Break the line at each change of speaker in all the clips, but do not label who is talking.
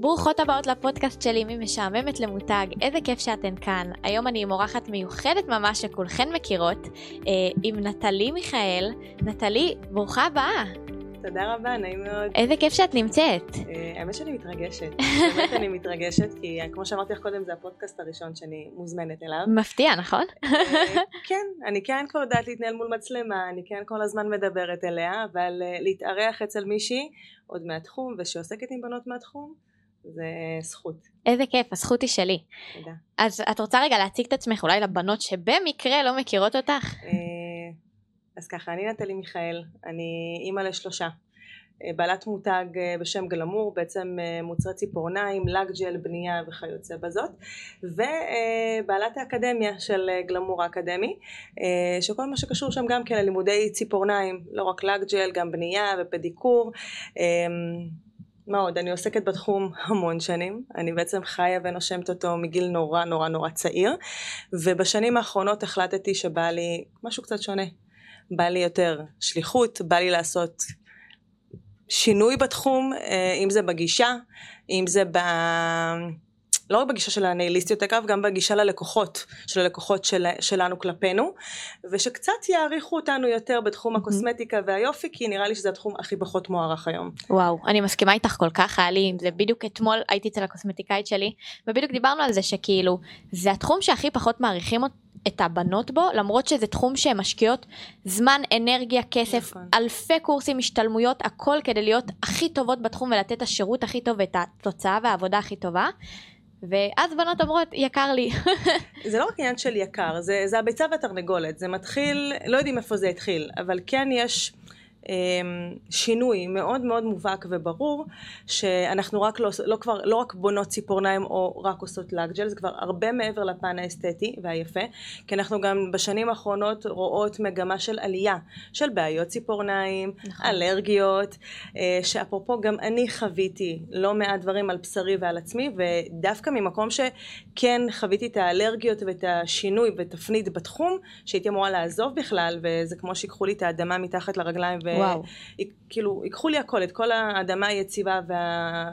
ברוכות הבאות לפודקאסט שלי ממשעממת למותג, איזה כיף שאתן כאן. היום אני עם אורחת מיוחדת ממש שכולכן מכירות, אה, עם נטלי מיכאל. נטלי, ברוכה הבאה.
תודה רבה, נעים מאוד.
איזה כיף שאת נמצאת.
אה, האמת שאני מתרגשת, באמת אני מתרגשת, כי כמו שאמרתי לך קודם, זה הפודקאסט הראשון שאני מוזמנת אליו.
מפתיע, נכון?
אה, כן, אני כן כבר יודעת להתנהל מול מצלמה, אני כן כל הזמן מדברת אליה, אבל אה, להתארח אצל מישהי, עוד מהתחום, ושעוסקת עם בנות מהתחום, זה זכות.
איזה כיף, הזכות היא שלי.
תודה.
אז את רוצה רגע להציג את עצמך אולי לבנות שבמקרה לא מכירות אותך?
אז ככה, אני נטלי מיכאל, אני אימא לשלושה. אה, בעלת מותג אה, בשם גלמור, בעצם אה, מוצרי ציפורניים, לגג'ל, בנייה וכיוצא בזאת, ובעלת האקדמיה של גלמור האקדמי, שכל מה שקשור שם גם כן ללימודי ציפורניים, לא רק לגג'ל, גם בנייה ופדיקור. מה עוד? אני עוסקת בתחום המון שנים, אני בעצם חיה ונושמת אותו מגיל נורא נורא נורא צעיר, ובשנים האחרונות החלטתי שבא לי משהו קצת שונה. בא לי יותר שליחות, בא לי לעשות שינוי בתחום, אה, אם זה בגישה, אם זה ב... לא רק בגישה של הנייליסטיות אגב, גם בגישה ללקוחות, של הלקוחות של, שלנו כלפינו, ושקצת יעריכו אותנו יותר בתחום. הקוסמטיקה והיופי, כי נראה לי שזה התחום הכי פחות מוערך היום.
וואו, אני מסכימה איתך כל כך, היה לי עם זה בדיוק אתמול הייתי אצל הקוסמטיקאית שלי, ובדיוק דיברנו על זה שכאילו, זה התחום שהכי פחות מעריכים את הבנות בו, למרות שזה תחום שהן משקיעות זמן, אנרגיה, כסף, נכון. אלפי קורסים, השתלמויות, הכל כדי להיות הכי טובות בתחום ולתת את השירות הכי טוב ואת התוצאה והעבודה הכי טובה. ואז בנות אומרות, יקר לי.
זה לא רק עניין של יקר, זה, זה הביצה והתרנגולת. זה מתחיל, לא יודעים איפה זה התחיל, אבל כן יש... אמ, שינוי מאוד מאוד מובהק וברור שאנחנו רק לא, לא, כבר, לא רק בונות ציפורניים או רק עושות לגג'ל, זה כבר הרבה מעבר לפן האסתטי והיפה, כי אנחנו גם בשנים האחרונות רואות מגמה של עלייה של בעיות ציפורניים, נכון. אלרגיות, אה, שאפרופו גם אני חוויתי לא מעט דברים על בשרי ועל עצמי, ודווקא ממקום שכן חוויתי את האלרגיות ואת השינוי ותפנית בתחום, שהייתי אמורה לעזוב בכלל, וזה כמו שיקחו לי את האדמה מתחת לרגליים וכאילו ייקחו לי הכל, את כל האדמה היציבה וה...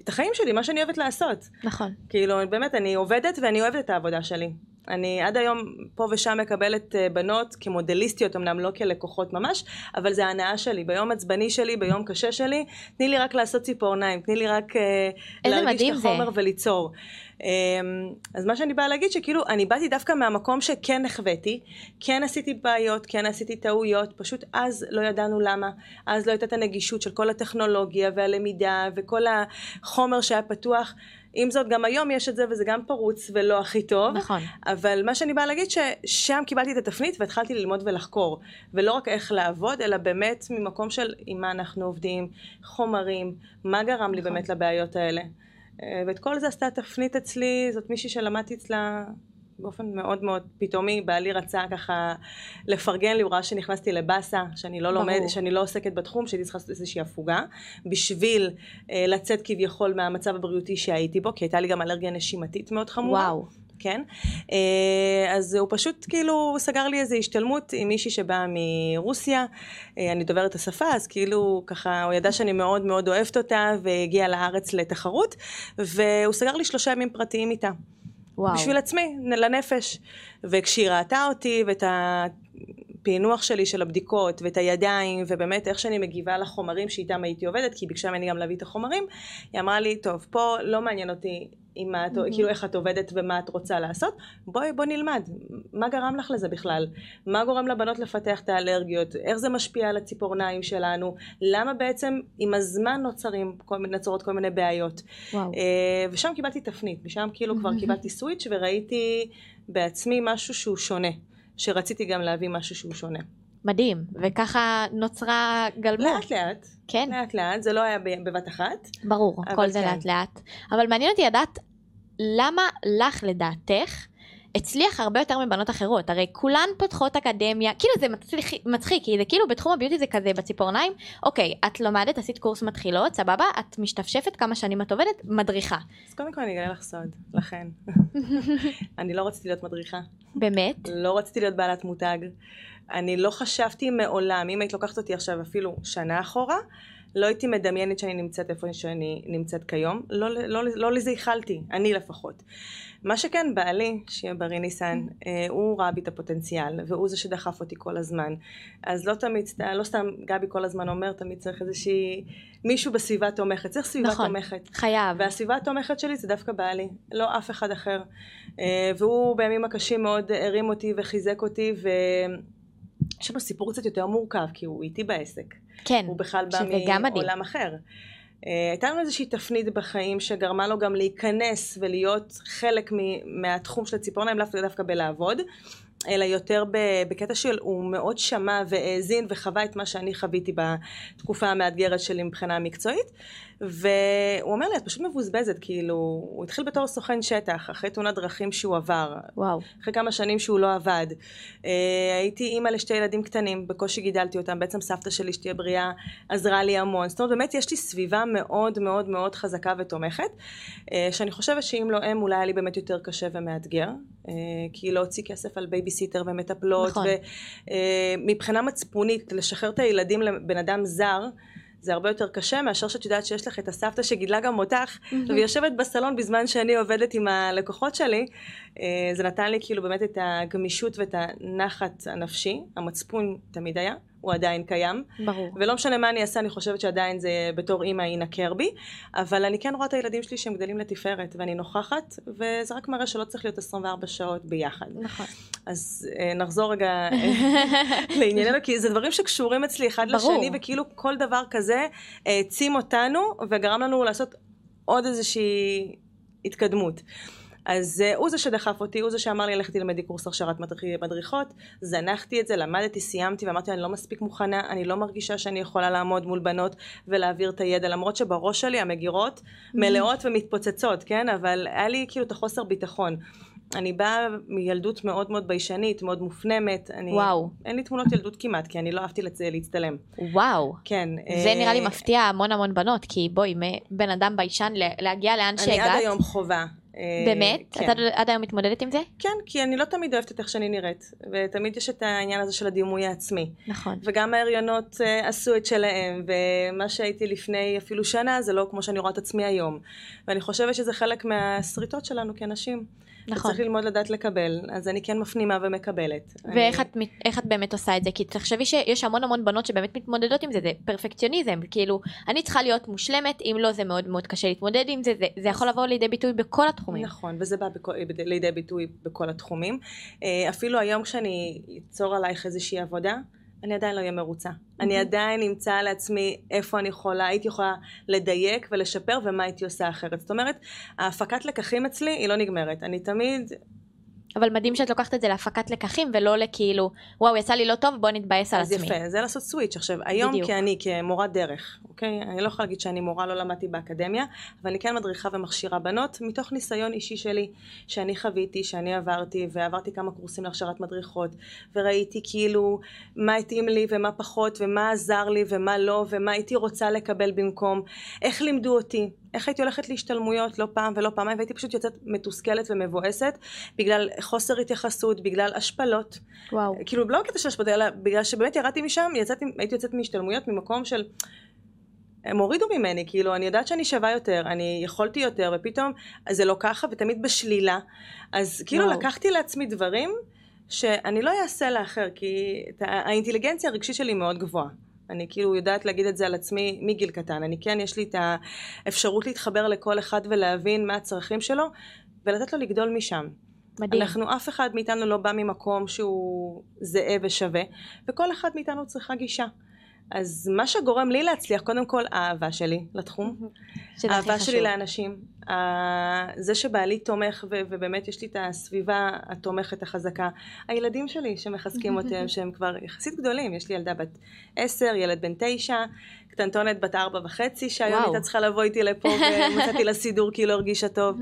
את החיים שלי, מה שאני אוהבת לעשות.
נכון.
כאילו, באמת, אני עובדת ואני אוהבת את העבודה שלי. אני עד היום פה ושם מקבלת אה, בנות כמודליסטיות, אמנם לא כלקוחות ממש, אבל זה ההנאה שלי. ביום עצבני שלי, ביום קשה שלי, תני לי רק לעשות ציפורניים, תני לי רק אה, להרגיש את החומר זה. וליצור. אמ, אז מה שאני באה להגיד שכאילו אני באתי דווקא מהמקום שכן נחוויתי, כן עשיתי בעיות, כן עשיתי טעויות, פשוט אז לא ידענו למה, אז לא הייתה את הנגישות של כל הטכנולוגיה והלמידה וכל החומר שהיה פתוח. עם זאת, גם היום יש את זה וזה גם פרוץ ולא הכי טוב.
נכון.
אבל מה שאני באה להגיד, ששם קיבלתי את התפנית והתחלתי ללמוד ולחקור. ולא רק איך לעבוד, אלא באמת ממקום של עם מה אנחנו עובדים, חומרים, מה גרם נכון. לי באמת לבעיות האלה. אה, ואת כל זה עשתה תפנית אצלי, זאת מישהי שלמדתי אצלה באופן מאוד מאוד פתאומי, בעלי רצה ככה לפרגן לי, הוא ראה שנכנסתי לבאסה, שאני לא לומד, שאני לא עוסקת בתחום, שהייתי צריכה לעשות איזושהי הפוגה, בשביל אה, לצאת כביכול מהמצב הבריאותי שהייתי בו, כי הייתה לי גם אלרגיה נשימתית מאוד חמורה.
וואו.
כן? אה, אז הוא פשוט כאילו סגר לי איזו השתלמות עם מישהי שבאה מרוסיה, אה, אני דוברת השפה, אז כאילו ככה הוא ידע שאני מאוד מאוד אוהבת אותה והגיעה לארץ לתחרות, והוא סגר לי שלושה ימים פרטיים איתה. וואו. בשביל עצמי, לנפש. וכשהיא ראתה אותי ואת הפענוח שלי של הבדיקות ואת הידיים ובאמת איך שאני מגיבה לחומרים שאיתם הייתי עובדת כי היא ביקשה ממני גם להביא את החומרים היא אמרה לי טוב פה לא מעניין אותי עם מה את, mm-hmm. כאילו איך את עובדת ומה את רוצה לעשות, בואי בוא נלמד, מה גרם לך לזה בכלל? מה גורם לבנות לפתח את האלרגיות? איך זה משפיע על הציפורניים שלנו? למה בעצם עם הזמן נוצרים כל נוצרות כל מיני בעיות? וואו. Uh, ושם קיבלתי תפנית, משם כאילו mm-hmm. כבר קיבלתי סוויץ' וראיתי בעצממי משהו שהוא שונה, שרציתי גם להביא משהו שהוא שונה.
מדהים, וככה נוצרה גלמור.
לאט לאט.
כן.
לאט לאט, זה לא היה בבת אחת.
ברור, כל זה כן. לאט לאט. אבל מעניין אותי לדעת למה לך לדעתך הצליח הרבה יותר מבנות אחרות, הרי כולן פותחות אקדמיה, כאילו זה מצחיק, מצחיק, כי זה כאילו בתחום הביוטי זה כזה בציפורניים, אוקיי, את לומדת, עשית קורס מתחילות, סבבה, את משתפשפת כמה שנים את עובדת, מדריכה.
אז קודם כל אני אגלה לך סוד, לכן. אני לא רציתי להיות מדריכה.
באמת?
לא רציתי להיות בעלת מותג. אני לא חשבתי מעולם, אם היית לוקחת אותי עכשיו אפילו שנה אחורה, לא הייתי מדמיינת שאני נמצאת איפה שאני נמצאת כיום, לא, לא, לא, לא לזה ייחלתי, אני לפחות. מה שכן, בעלי, שיהיה בריא ניסן, אה, הוא ראה בי את הפוטנציאל, והוא זה שדחף אותי כל הזמן. אז לא תמיד, לא סתם גבי כל הזמן אומר, תמיד צריך איזושהי, מישהו בסביבה תומכת, צריך סביבה
נכון,
תומכת.
חייב.
והסביבה התומכת שלי זה דווקא בעלי, לא אף אחד אחר. אה, והוא בימים הקשים מאוד הרים אותי וחיזק אותי, ויש לנו סיפור קצת יותר מורכב, כי הוא איתי בעסק.
כן,
הוא בכלל בא. מעולם אחר. אה, הייתה לנו איזושהי תפנית בחיים שגרמה לו גם להיכנס ולהיות חלק מ- מהתחום של הציפורניים, לאו דווקא בלעבוד, אלא יותר ב- בקטע של הוא מאוד שמע והאזין וחווה את מה שאני חוויתי בתקופה המאתגרת שלי מבחינה מקצועית. והוא אומר לי, את פשוט מבוזבזת, כאילו, הוא התחיל בתור סוכן שטח, אחרי תאונת דרכים שהוא עבר,
וואו.
אחרי כמה שנים שהוא לא עבד. אה, הייתי אימא לשתי ילדים קטנים, בקושי גידלתי אותם, בעצם סבתא שלי, שתהיה בריאה, עזרה לי המון. זאת אומרת, באמת יש לי סביבה מאוד מאוד מאוד חזקה ותומכת, אה, שאני חושבת שאם לא הם, אולי היה לי באמת יותר קשה ומאתגר, אה, כי להוציא כסף על בייביסיטר ומטפלות,
נכון.
ומבחינה מצפונית, לשחרר את הילדים לבן אדם זר, זה הרבה יותר קשה מאשר שאת יודעת שיש לך את הסבתא שגידלה גם אותך והיא יושבת בסלון בזמן שאני עובדת עם הלקוחות שלי. אה, זה נתן לי כאילו באמת את הגמישות ואת הנחת הנפשי המצפון תמיד היה הוא עדיין קיים
ברור.
ולא משנה מה אני אעשה אני חושבת שעדיין זה בתור אימא ינקר בי אבל אני כן רואה את הילדים שלי שהם גדלים לתפארת ואני נוכחת וזה רק מראה שלא צריך להיות 24 שעות ביחד
נכון.
אז אה, נחזור רגע אה, לענייננו, כי זה דברים שקשורים אצלי אחד
ברור.
לשני, וכאילו כל דבר כזה העצים אותנו וגרם לנו לעשות עוד איזושהי התקדמות. אז אה, הוא זה שדחף אותי, הוא זה שאמר לי ללכת ללמד לי קורס הכשרת מדריכות, זנחתי את זה, למדתי, סיימתי ואמרתי אני לא מספיק מוכנה, אני לא מרגישה שאני יכולה לעמוד מול בנות ולהעביר את הידע, למרות שבראש שלי המגירות מלאות ומתפוצצות, כן? אבל היה לי כאילו את החוסר ביטחון. אני באה מילדות מאוד מאוד ביישנית, מאוד מופנמת. אני,
וואו.
אין לי תמונות ילדות כמעט, כי אני לא אהבתי לצ... להצטלם.
וואו.
כן.
זה
אה,
נראה לי מפתיע המון המון בנות, כי בואי, מבן אדם ביישן להגיע לאן
אני
שהגעת.
עד היום חווה. אה,
באמת?
כן.
את עד- היום מתמודדת עם זה?
כן, כי אני לא תמיד אוהבת את איך שאני נראית, ותמיד יש את העניין הזה של הדימוי העצמי.
נכון.
וגם ההריונות אה, עשו את שלהם, ומה שהייתי לפני אפילו שנה זה לא כמו שאני רואה את עצמי היום. ואני חושבת שזה חלק מהשריטות שלנו כנשים.
נכון.
צריך ללמוד לדעת לקבל, אז אני כן מפנימה ומקבלת.
ואיך
אני...
את, את באמת עושה את זה? כי תחשבי שיש המון המון בנות שבאמת מתמודדות עם זה, זה פרפקציוניזם, כאילו, אני צריכה להיות מושלמת, אם לא זה מאוד מאוד קשה להתמודד עם זה, זה, זה יכול לבוא לידי ביטוי בכל התחומים.
נכון, וזה בא בכל, לידי ביטוי בכל התחומים. אה, אפילו היום כשאני אצור עלייך איזושהי עבודה, אני עדיין לא אהיה מרוצה. אני עדיין אמצא לעצמי איפה אני יכולה, הייתי יכולה לדייק ולשפר ומה הייתי עושה אחרת. זאת אומרת, ההפקת לקחים אצלי היא לא נגמרת. אני תמיד,
אבל מדהים שאת לוקחת את זה להפקת לקחים, ולא לכאילו, וואו, יצא לי לא טוב, בוא נתבאס על
אז
עצמי.
יפה, זה לעשות סוויץ'. עכשיו, היום
בדיוק.
כי אני כמורת דרך, אוקיי? אני לא יכולה להגיד שאני מורה, לא למדתי באקדמיה, אבל אני כן מדריכה ומכשירה בנות, מתוך ניסיון אישי שלי, שאני חוויתי, שאני עברתי, ועברתי כמה קורסים להכשרת מדריכות, וראיתי כאילו מה התאים לי ומה פחות, ומה עזר לי ומה לא, ומה הייתי רוצה לקבל במקום, איך לימדו אותי. איך הייתי הולכת להשתלמויות לא פעם ולא פעמיים והייתי פשוט יוצאת מתוסכלת ומבואסת בגלל חוסר התייחסות, בגלל השפלות
וואו.
כאילו לא בקטע של השפלות, אלא בגלל שבאמת ירדתי משם, יצאתי, הייתי יוצאת מהשתלמויות ממקום של... הם הורידו ממני, כאילו, אני יודעת שאני שווה יותר, אני יכולתי יותר, ופתאום זה לא ככה, ותמיד בשלילה. אז כאילו
וואו.
לקחתי לעצמי דברים שאני לא אעשה לאחר, כי האינטליגנציה הרגשית שלי מאוד גבוהה. אני כאילו יודעת להגיד את זה על עצמי מגיל קטן. אני כן, יש לי את האפשרות להתחבר לכל אחד ולהבין מה הצרכים שלו, ולתת לו לגדול משם.
מדהים.
אנחנו, אף אחד מאיתנו לא בא ממקום שהוא זהה ושווה, וכל אחד מאיתנו צריכה גישה. אז מה שגורם לי להצליח, קודם כל האהבה שלי לתחום, האהבה. שלי לאנשים, זה שבעלי תומך ו- ובאמת יש לי את הסביבה התומכת החזקה, הילדים שלי שמחזקים אותם שהם כבר יחסית גדולים, יש לי ילדה בת עשר, ילד בן תשע, קטנטונת בת ארבע וחצי שהיום. הייתה צריכה לבוא איתי לפה ומצאתי לה סידור כי היא לא הרגישה טוב,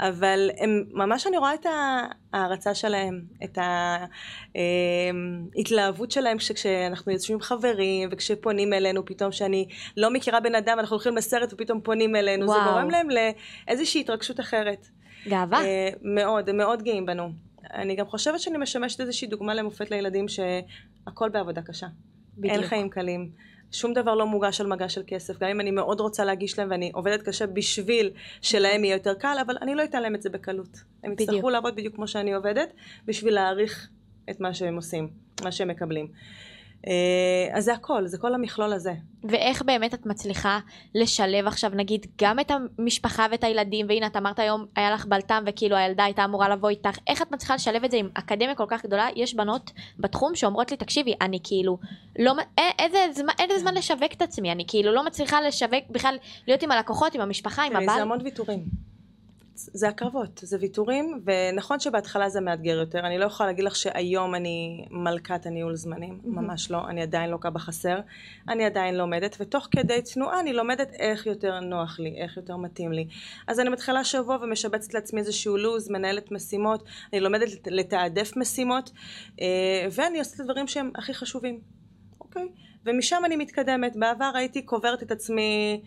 אבל הם, ממש אני רואה את ההערצה שלהם, את ההתלהבות שלהם כש- כשאנחנו יושבים עם חברים וכשפונים אלינו פתאום שאני לא מכירה בן אדם אנחנו הולכים לסרט ופתאום פונים אלינו, זה
וואו.
גורם להם לאיזושהי התרגשות אחרת.
גאווה.
אה, מאוד, הם מאוד גאים בנו. אני גם חושבת שאני משמשת איזושהי דוגמה למופת לילדים שהכל בעבודה קשה.
בדיוק.
אין חיים קלים. שום דבר לא מוגש על מגע של כסף, גם אם אני מאוד רוצה להגיש להם ואני עובדת קשה בשביל שלהם יהיה יותר קל, אבל אני לא אתן להם את זה בקלות. הם
בדיוק.
יצטרכו לעבוד בדיוק כמו שאני עובדת, בשביל להעריך את מה שהם עושים, מה שהם מקבלים. אה, אז זה הכל, זה כל המכלול הזה.
ואיך באמת את מצליחה לשלב עכשיו נגיד גם את המשפחה ואת הילדים והנה את אמרת היום היה לך בלטם וכאילו הילדה הייתה אמורה לבוא איתך. איך את מצליחה לשלב את זה עם אקדמיה כל כך גדולה? יש בנות בתחום שאומרות לי תקשיבי אני כאילו לא מ- א- איזה זמן איזה זמן לשווק את עצמי? אני כאילו לא מצליחה לשווק בכלל להיות עם הלקוחות עם המשפחה עם
תראי, זה
הבעל?
המון ויתורים. זה הקרבות, זה ויתורים, ונכון שבהתחלה זה מאתגר יותר. אני לא יכולה להגיד לך שהיום אני מלכת הניהול זמנים, ממש לא. אני עדיין לוקה בחסר. אני עדיין לומדת, ותוך כדי תנועה אני לומדת איך יותר נוח לי, איך יותר מתאים לי. אז אני מתחילה שבוע ומשבצת לעצמי איזשהו לו"ז, מנהלת משימות, אני לומדת לת- לתעדף משימות, אה, ואני עושה את הדברים שהם הכי חשובים, אוקיי? ומשם אני מתקדמת. בעבר הייתי קוברת את עצמי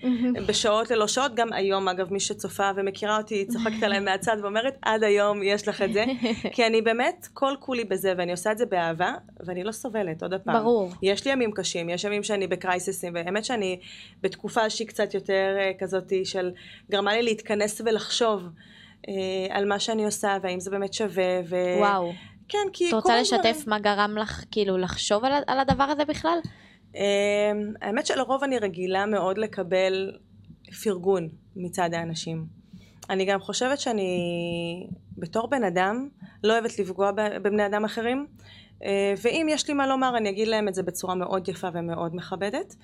בשעות ללא שעות, גם היום אגב מי שצופה ומכירה אותי צוחקת עליי מהצד ואומרת עד היום יש לך את זה, כי אני באמת כל כולי בזה ואני עושה את זה באהבה ואני לא סובלת עוד הפעם.
ברור.
יש לי ימים קשים, יש ימים שאני בקרייססים והאמת שאני בתקופה שהיא קצת יותר אה, כזאתי של גרמה לי להתכנס ולחשוב אה, על מה שאני עושה והאם זה באמת שווה. ו...
וואו
כן, כי
את רוצה לשתף מה גרם לך כאילו לחשוב על, על הדבר הזה בכלל
האמת שלרוב אני רגילה מאוד לקבל פרגון מצד האנשים. אני גם חושבת שאני בתור בן אדם לא אוהבת לפגוע בבני אדם אחרים אה, ואם יש לי מה לומר אני אגיד להם את זה בצורה מאוד יפה ומאוד מכבדת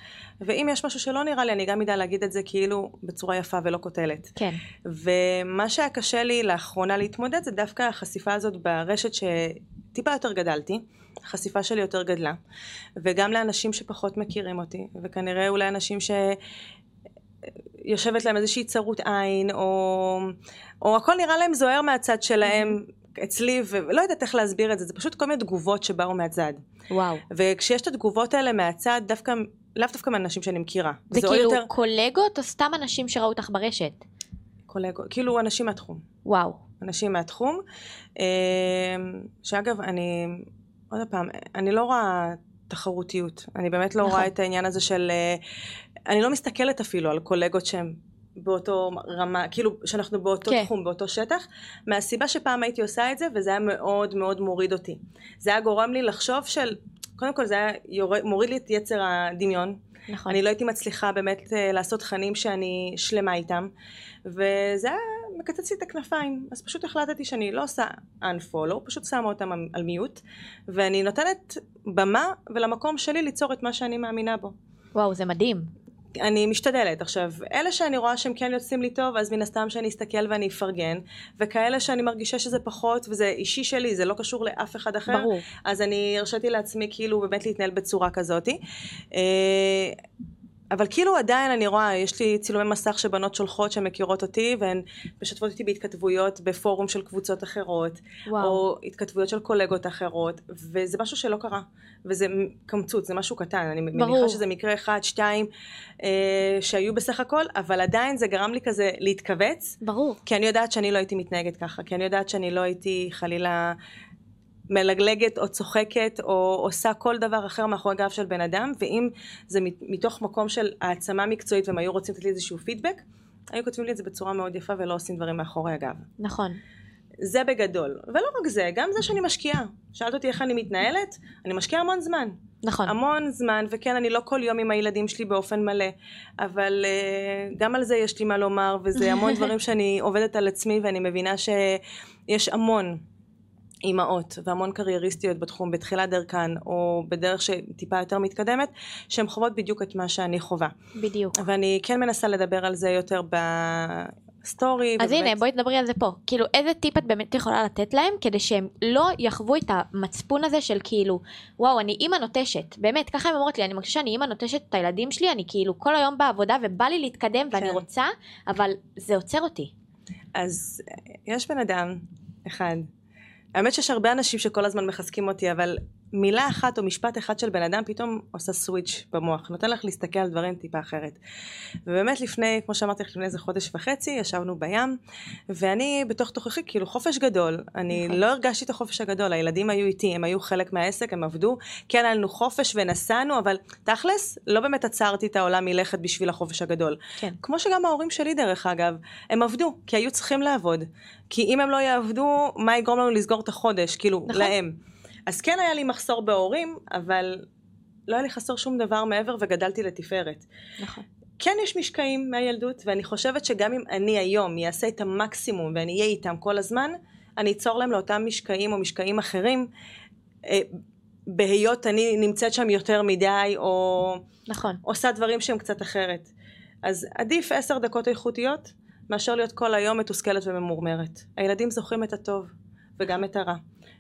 ואם יש משהו שלא נראה לי אני גם אדע להגיד את זה כאילו בצורה יפה ולא קוטלת.
כן
ומה שהיה קשה לי לאחרונה להתמודד זה דווקא החשיפה הזאת ברשת שטיפה יותר גדלתי, החשיפה שלי יותר גדלה, וגם לאנשים שפחות מכירים אותי, וכנראה אולי אנשים שיושבת להם איזושהי צרות עין, או, או הכל נראה להם זוהר מהצד שלהם. אצלי, ולא יודעת איך להסביר את זה, זה פשוט כל מיני תגובות שבאו מהצד.
וואו
וכשיש את התגובות האלה מהצד, דווקא, לאו דווקא מאנשים שאני מכירה.
זה כאילו
יותר
קולגות או סתם אנשים שראו אותך ברשת
קולגות, כאילו אנשים מהתחום.
וואו
אנשים מהתחום, אה, שאגב, אני, עוד פעם, אני לא רואה תחרותיות. אני באמת לא
נכון.
רואה את העניין הזה של... אה, אני לא מסתכלת אפילו על קולגות שהם באותו רמה, כאילו שאנחנו באותו
כן.
תחום, באותו שטח, מהסיבה שפעם הייתי עושה את זה, וזה היה מאוד מאוד מוריד אותי. זה היה גורם לי לחשוב של... קודם כל זה היה יורד, מוריד לי את יצר הדמיון.
נכון
אני לא הייתי מצליחה באמת אה, לעשות תכנים שאני שלמה איתם, וזה היה מקצץ לי את הכנפיים. אז פשוט החלטתי שאני לא עושה unfollow, פשוט שמה אותם על מיוט, ואני נותנת במה ולמקום שלי ליצור את מה שאני מאמינה בו.
וואו זה מדהים
אני משתדלת. עכשיו, אלה שאני רואה שהם כן יוצאים לי טוב, אז מן הסתם שאני אסתכל ואני אפרגן, וכאלה שאני מרגישה שזה פחות, וזה אישי שלי, זה לא קשור לאף אחד אחר,
ברור
אז אני הרשיתי לעצמי כאילו באמת להתנהל בצורה כזאתי. אבל כאילו עדיין אני רואה, יש לי צילומי מסך שבנות שולחות שהן מכירות אותי והן משתפות אותי בהתכתבויות בפורום של קבוצות אחרות,
וואו.
או התכתבויות של קולגות אחרות, וזה משהו שלא קרה, וזה קמצוץ, זה משהו קטן, אני
ברור.
מניחה שזה מקרה אחד, שתיים, אה, שהיו בסך הכל, אבל עדיין זה גרם לי כזה להתכווץ,
ברור.
כי אני יודעת שאני לא הייתי מתנהגת ככה, כי אני יודעת שאני לא הייתי חלילה מלגלגת או צוחקת או עושה כל דבר אחר מאחורי גב של בן אדם, ואם זה מת- מתוך מקום של העצמה מקצועית והם היו רוצים לתת לי איזשהו פידבק, היו כותבים לי את זה בצורה מאוד יפה ולא עושים דברים מאחורי הגב.
נכון
זה בגדול. ולא רק זה, גם זה שאני משקיעה. שאלת אותי איך אני מתנהלת? אני משקיעה המון זמן.
נכון
המון זמן, וכן, אני לא כל יום עם הילדים שלי באופן מלא, אבל uh, גם על זה יש לי מה לומר, וזה המון דברים שאני עובדת על עצמי, ואני מבינה שיש המון אימהות והמון קרייריסטיות בתחום, בתחילת דרכן, או בדרך שטיפה יותר מתקדמת, שהן חוות בדיוק את מה שאני חווה.
בדיוק
ואני כן מנסה לדבר על זה יותר בסטורי.
אז
ובאמת-
הנה בואי תדברי על זה פה כאילו איזה טיפ את באמת יכולה לתת להם כדי שהם לא יחוו את המצפון הזה של כאילו וואו אני אימא נוטשת באמת ככה הן אומרות לי אני מרגישה שאני אימא נוטשת את הילדים שלי אני כאילו כל היום בעבודה ובא לי להתקדם ואני
כן.
רוצה אבל זה עוצר אותי
אז יש בן אדם אחד, האמת שיש הרבה אנשים שכל הזמן מחזקים אותי, אבל מילה אחת או משפט אחד של בן אדם פתאום עושה סוויץ' במוח, נותן לך להסתכל על דברים טיפה אחרת. ובאמת לפני, כמו שאמרתי לך, לפני איזה חודש וחצי, ישבנו בים, ואני בתוך תוככי, כאילו חופש גדול, אני
נכון.
לא הרגשתי את החופש הגדול, הילדים היו איתי, הם היו חלק מהעסק, הם עבדו, כן היה לנו חופש ונסענו, אבל תכלס, לא באמת עצרתי את העולם מלכת בשביל החופש הגדול.
כן.
כמו שגם ההורים שלי דרך אגב, הם עבדו, כי היו צריכים לעבוד. כי אם הם לא יעבדו, מה יגרום לנו לסגור את החודש, כאילו,
נכון.
להם. אז כן היה לי מחסור בהורים, אבל לא היה לי חסר שום דבר מעבר וגדלתי לתפארת.
נכון.
כן יש משקעים מהילדות, ואני חושבת שגם אם אני היום אעשה את המקסימום ואני אהיה איתם כל הזמן, אני אצור להם לאותם משקעים או משקעים אחרים, אה, בהיות אני נמצאת שם יותר מדי, או
נכון.
עושה דברים שהם קצת אחרת. אז עדיף עשר דקות איכותיות, מאשר להיות כל היום מתוסכלת וממורמרת. הילדים זוכרים את הטוב, וגם את הרע.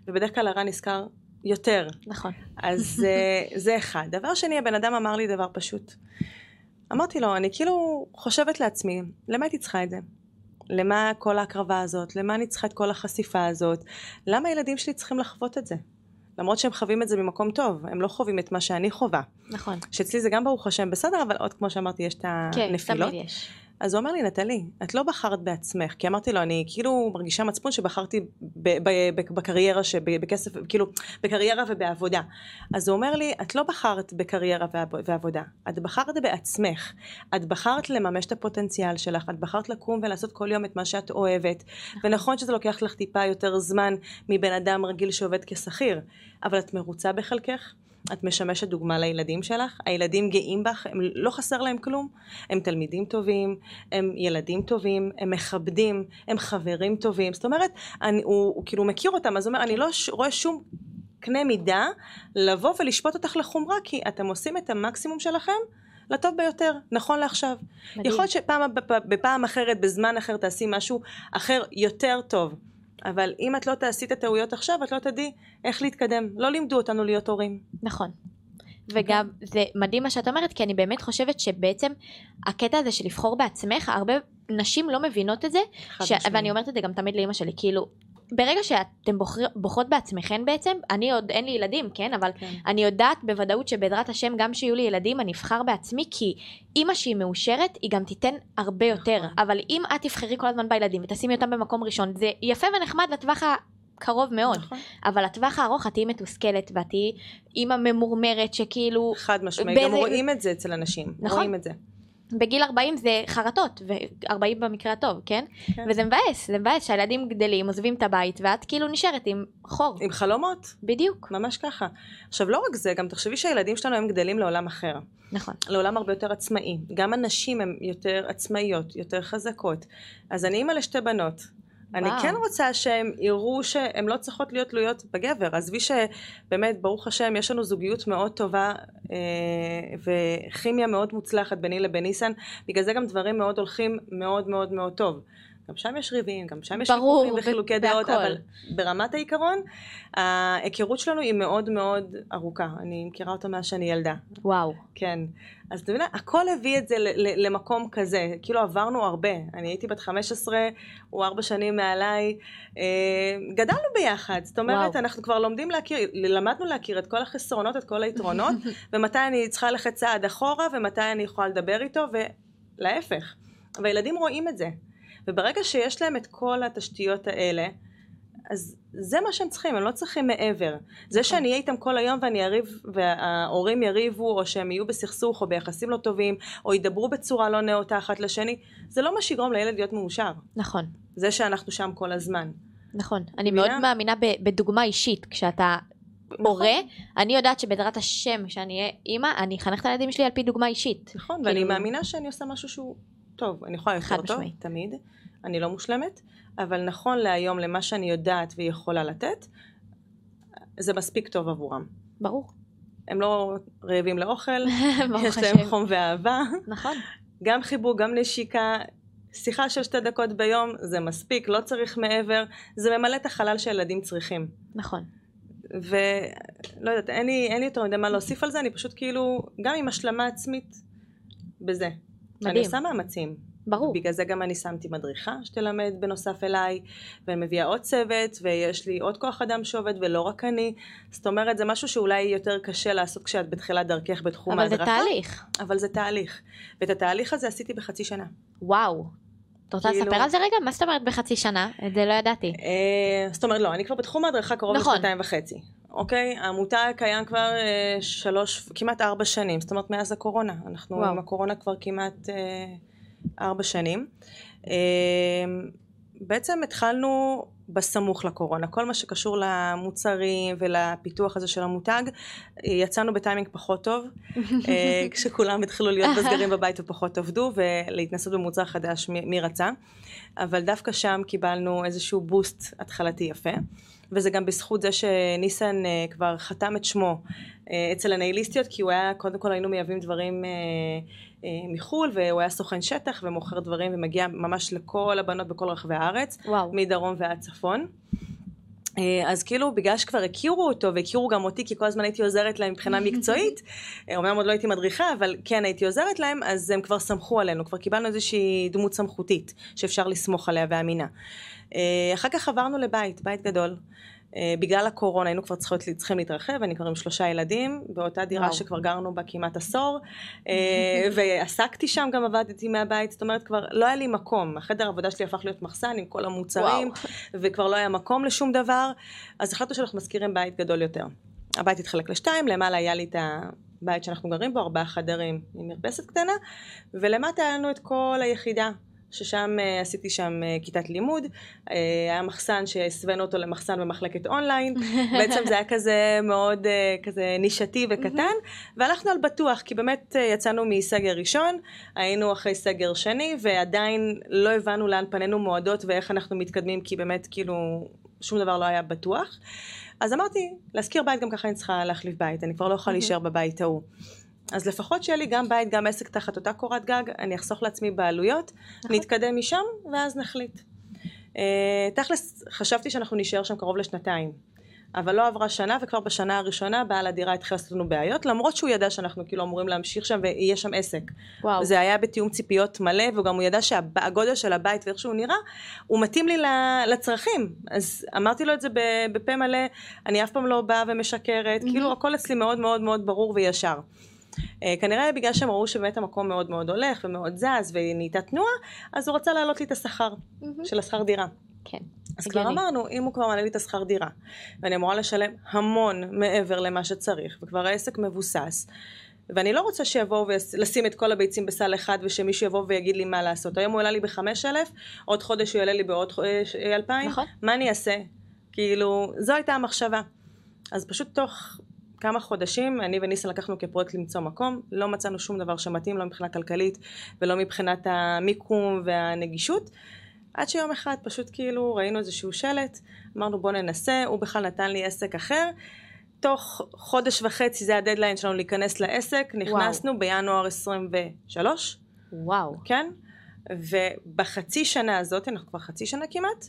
ובדרך כלל הרע נזכר יותר.
נכון.
אז אה, זה אחד. דבר שני, הבן אדם אמר לי דבר פשוט. אמרתי לו, אני כאילו חושבת לעצמי, למה הייתי צריכה את זה? למה כל ההקרבה הזאת? למה אני צריכה את כל החשיפה הזאת? למה הילדים שלי צריכים לחוות את זה? למרות שהם חווים את זה ממקום טוב, הם לא חווים את מה שאני חווה.
נכון.
שאצלי זה גם ברוך השם בסדר, אבל עוד כמו שאמרתי, יש את
כן,
הנפילות.
תמיד יש.
אז הוא אומר לי, נטלי, את לא בחרת בעצמך, כי אמרתי לו, אני כאילו מרגישה מצפון שבחרתי בקריירה, בכסף, כאילו, בקריירה ובעבודה. אז הוא אומר לי, את לא בחרת בקריירה ועב- ועבודה, את בחרת בעצמך. את בחרת לממש את הפוטנציאל שלך, את בחרת לקום ולעשות כל יום את מה שאת אוהבת. ונכון שזה לוקח לך טיפה יותר זמן מבן אדם רגיל שעובד כשכיר, אבל את מרוצה בחלקך? את משמשת דוגמה לילדים שלך, הילדים גאים בך, הם לא חסר להם כלום, הם תלמידים טובים, הם ילדים טובים, הם מכבדים, הם חברים טובים, זאת אומרת, אני, הוא, הוא כאילו מכיר אותם, אז הוא אומר, אני לא ש, רואה שום קנה מידה לבוא ולשפוט אותך לחומרה, כי אתם עושים את המקסימום שלכם לטוב ביותר, נכון לעכשיו.
מדהים.
יכול להיות שפעם, בפ- בפעם אחרת, בזמן אחר, תעשי משהו אחר יותר טוב. אבל אם את לא תעשי את הטעויות עכשיו, את לא תדעי איך להתקדם. לא לימדו אותנו להיות הורים.
נכון. וגם זה מדהים מה שאת אומרת כי אני באמת חושבת שבעצם הקטע הזה של לבחור בעצמך הרבה נשים לא מבינות את זה ש... ואני אומרת את זה גם תמיד לאמא שלי כאילו ברגע שאתם בוחר... בוחרות בעצמכן בעצם אני עוד אין לי ילדים כן אבל
כן.
אני יודעת בוודאות שבעזרת השם גם שיהיו לי ילדים אני אבחר בעצמי כי אימא שהיא מאושרת היא גם תיתן הרבה יותר
נכון.
אבל אם את תבחרי כל הזמן בילדים ותשימי אותם במקום ראשון זה יפה ונחמד לטווח הקרוב מאוד
נכון.
אבל לטווח הארוך את תהיי מתוסכלת ואת תהיי אימא ממורמרת שכאילו
חד משמעית. גם
באיזה-
רואים את זה אצל אנשים.
נכון.
רואים את זה.
בגיל 40 זה חרטות, ו-40 במקרה הטוב, כן?
כן.
וזה מבאס, זה מבאס שהילדים גדלים, עוזבים את הבית, ואת כאילו נשארת עם חור.
עם חלומות.
בדיוק.
ממש ככה. עכשיו, לא רק זה, גם תחשבי שהילדים שלנו הם גדלים לעולם אחר.
נכון.
לעולם הרבה יותר עצמאי. גם הנשים הן יותר עצמאיות, יותר חזקות. אז אני אימא לשתי בנות. אני. כן רוצה שהם יראו שהן לא צריכות להיות תלויות בגבר. עזבי שבאמת, ברוך השם, יש לנו זוגיות מאוד טובה אה, וכימיה מאוד מוצלחת ביני לבין ניסן. בגלל זה גם דברים מאוד הולכים מאוד מאוד מאוד טוב. גם שם יש ריבים, גם שם יש ויכוחים וחילוקי דעות. אבל ברמת העיקרון, ההיכרות שלנו היא מאוד מאוד ארוכה. אני מכירה אותה מאז שאני ילדה.
וואו.
כן. אז אתה מבין, הכל הביא את זה למקום כזה. כאילו עברנו הרבה. אני הייתי בת 15, הוא ארבע שנים מעליי. אה, גדלנו ביחד. זאת אומרת,
וואו.
אנחנו כבר לומדים להכיר, למדנו להכיר את כל החסרונות, את כל היתרונות, ומתי אני צריכה ללכת צעד אחורה, ומתי אני יכולה לדבר איתו, ולהפך. והילדים רואים את זה. וברגע שיש להם את כל התשתיות האלה, אז זה מה שהם צריכים, הם לא צריכים מעבר. זה שאני אהיה איתם כל היום ואני אריב, וההורים יריבו, או שהם יהיו בסכסוך, או ביחסים לא טובים, או ידברו בצורה לא נאותה אחת לשני, זה לא מה שיגרום לילד להיות מאושר.
נכון.
זה שאנחנו שם כל הזמן.
נכון. אני? מאוד מאמינה בדוגמה אישית. כשאתה הורה, אני יודעת שבעזרת השם, כשאני אהיה אימא, אני אחנך את הילדים שלי על פי דוגמה אישית.
נכון,
כאילו-
ואני מאמינה שאני עושה משהו שהוא טוב. אני יכולה יותר טוב,
משמעית.
תמיד. אני לא מושלמת, אבל נכון להיום, למה שאני יודעת ויכולה לתת, זה מספיק טוב עבורם.
ברור.
הם לא רעבים לאוכל, יש להם. חום ואהבה,
נכון. גם
גם חיבוק, גם נשיקה. שיחה של שתי דקות ביום זה מספיק, לא צריך מעבר, זה ממלא את החלל שילדים צריכים.
נכון.
ולא יודעת, אין לי, אין לי יותר מדי מה להוסיף על זה, אני פשוט כאילו, גם עם השלמה עצמית בזה. אני
מדהים.
עושה מאמצים.
ברור.
בגלל זה גם אני שמתי מדריכה שתלמד בנוסף אליי, ואני מביאה עוד צוות, ויש לי עוד כוח אדם שעובד, ולא רק אני. זאת אומרת, זה משהו שאולי יותר קשה לעשות כשאת בתחילת דרכך בתחום
אבל
ההדרכה.
זה תהליך.
אבל זה תהליך. ואת התהליך הזה עשיתי בחצי שנה.
וואו. את רוצה
כאילו-
לספר על זה רגע? מה זאת אומרת בחצי שנה? את זה לא ידעתי.
אה, זאת אומרת, לא, אני כבר בתחום ההדרכה קרוב
נכון.
לשנתיים וחצי. אוקיי? העמותה קיים כבר אה, שלוש, כמעט ארבע שנים. זאת אומרת, מאז הקורונה. אנחנו
וואו.
עם הקורונה כבר כמעט אה, ארבע שנים. אה, בעצם התחלנו בסמוך לקורונה. כל מה שקשור למוצרים ולפיתוח הזה של המותג, יצאנו בטיימינג פחות טוב. אה, כשכולם התחילו להיות בסגרים בבית ופחות עבדו, ולהתנסות במוצר חדש מי, מי רצה. אבל דווקא שם קיבלנו איזשהו בוסט התחלתי יפה. וזה גם בזכות זה שניסן אה, כבר חתם את שמו אה, אצל הנייליסטיות, כי הוא היה, קודם כל היינו מייבאים דברים אה, מחו"ל, והוא היה סוכן שטח ומוכר דברים ומגיע ממש לכל הבנות בכל רחבי הארץ,
וואו.
מדרום ועד צפון. אה, אז כאילו בגלל שכבר הכירו אותו והכירו גם אותי כי כל הזמן הייתי עוזרת להם מבחינה מקצועית, אה, אומנם עוד לא הייתי מדריכה אבל כן הייתי עוזרת להם אז הם כבר סמכו עלינו, כבר קיבלנו איזושהי דמות סמכותית שאפשר לסמוך עליה ואמינה. אה, אחר כך עברנו לבית, בית גדול. אה, בגלל הקורונה היינו כבר צריכות, צריכים להתרחב, אני כבר עם שלושה ילדים, באותה דירה
וואו.
שכבר גרנו בה כמעט עשור, אה, ועסקתי שם, גם עבדתי מהבית, זאת אומרת כבר לא היה לי מקום, החדר העבודה שלי הפך להיות מחסן עם כל המוצרים,
וואו.
וכבר לא היה מקום לשום דבר, אז החלטנו שאנחנו משכירים בית גדול יותר. הבית התחלק לשתיים, למעלה היה לי את הבית שאנחנו גרים בו, ארבעה חדרים עם מרפסת קטנה, ולמטה היה לנו את כל היחידה. ששם uh, עשיתי שם uh, כיתת לימוד, uh, היה מחסן שהסווינו אותו למחסן במחלקת אונליין, בעצם זה היה כזה מאוד כזה נישתי וקטן, והלכנו על בטוח, כי באמת יצאנו מסגר ראשון, היינו אחרי סגר שני, ועדיין לא הבנו לאן פנינו מועדות ואיך אנחנו מתקדמים, כי באמת כאילו שום דבר לא היה בטוח. אז אמרתי, להשכיר בית גם ככה אני צריכה להחליף בית, אני כבר לא יכולה להישאר בבית ההוא. אז לפחות שיהיה לי גם בית, גם עסק תחת אותה קורת גג, אני אחסוך לעצמי בעלויות,
נכון.
נתקדם משם ואז נחליט. אה, תכלס, חשבתי שאנחנו נישאר שם קרוב לשנתיים. אבל לא עברה שנה, וכבר בשנה הראשונה בעל הדירה התחיל לעשות לנו בעיות, למרות שהוא ידע שאנחנו כאילו אמורים להמשיך שם ויהיה שם עסק.
וואו.
זה היה בתיאום ציפיות מלא, וגם הוא ידע שהגודל של הבית ואיך שהוא נראה, הוא מתאים לי לצרכים. אז אמרתי לו את זה בפה מלא, אני אף פעם לא באה ומשקרת, כאילו הכל אצלי מאוד מאוד מאוד ברור וישר. Uh, כנראה בגלל שהם ראו שבאמת המקום מאוד מאוד הולך ומאוד זז ונהייתה תנועה, אז הוא רצה להעלות לי את השכר
מהמם.
של השכר דירה.
כן.
אז כבר. אמרנו, אם הוא כבר מעלה לי את השכר דירה, ואני אמורה לשלם המון מעבר למה שצריך, וכבר העסק מבוסס, ואני לא רוצה שיבואו ולשים את כל הביצים בסל אחד ושמישהו יבוא ויגיד לי מה לעשות. היום הוא העלה לי בחמש אלף, עוד חודש הוא יעלה לי בעוד אה, אלפיים,
נכון.
מה אני אעשה? כאילו, זו הייתה המחשבה. אז פשוט תוך כמה חודשים, אני וניסן לקחנו כפרויקט למצוא מקום, לא מצאנו שום דבר שמתאים, לא מבחינה כלכלית ולא מבחינת המיקום והנגישות. עד שיום אחד פשוט כאילו ראינו איזשהו שלט, אמרנו בוא ננסה, הוא בכלל נתן לי עסק אחר. תוך חודש וחצי זה הדדליין שלנו להיכנס לעסק, נכנסנו בינואר 23,
וואו.
כן? ובחצי שנה הזאת, אנחנו כבר חצי שנה כמעט,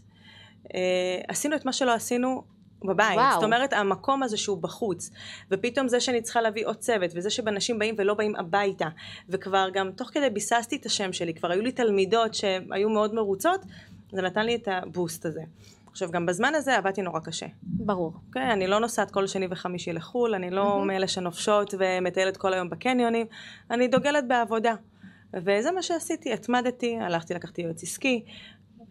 אה, עשינו את מה שלא עשינו בבית.
וואו.
זאת אומרת, המקום הזה שהוא בחוץ, ופתאום זה שאני צריכה להביא עוד צוות, וזה שבנשים באים ולא באים הביתה, וכבר גם תוך כדי ביססתי את השם שלי, כבר היו לי תלמידות שהיו מאוד מרוצות, זה נתן לי את הבוסט הזה. עכשיו, גם בזמן הזה עבדתי נורא קשה.
ברור.
אוקיי? אני לא נוסעת כל שני וחמישי לחו"ל, אני לא מאלה שנופשות ומטיילת כל היום בקניונים, אני דוגלת בעבודה. וזה מה שעשיתי, התמדתי, הלכתי, לקחתי יועץ עסקי,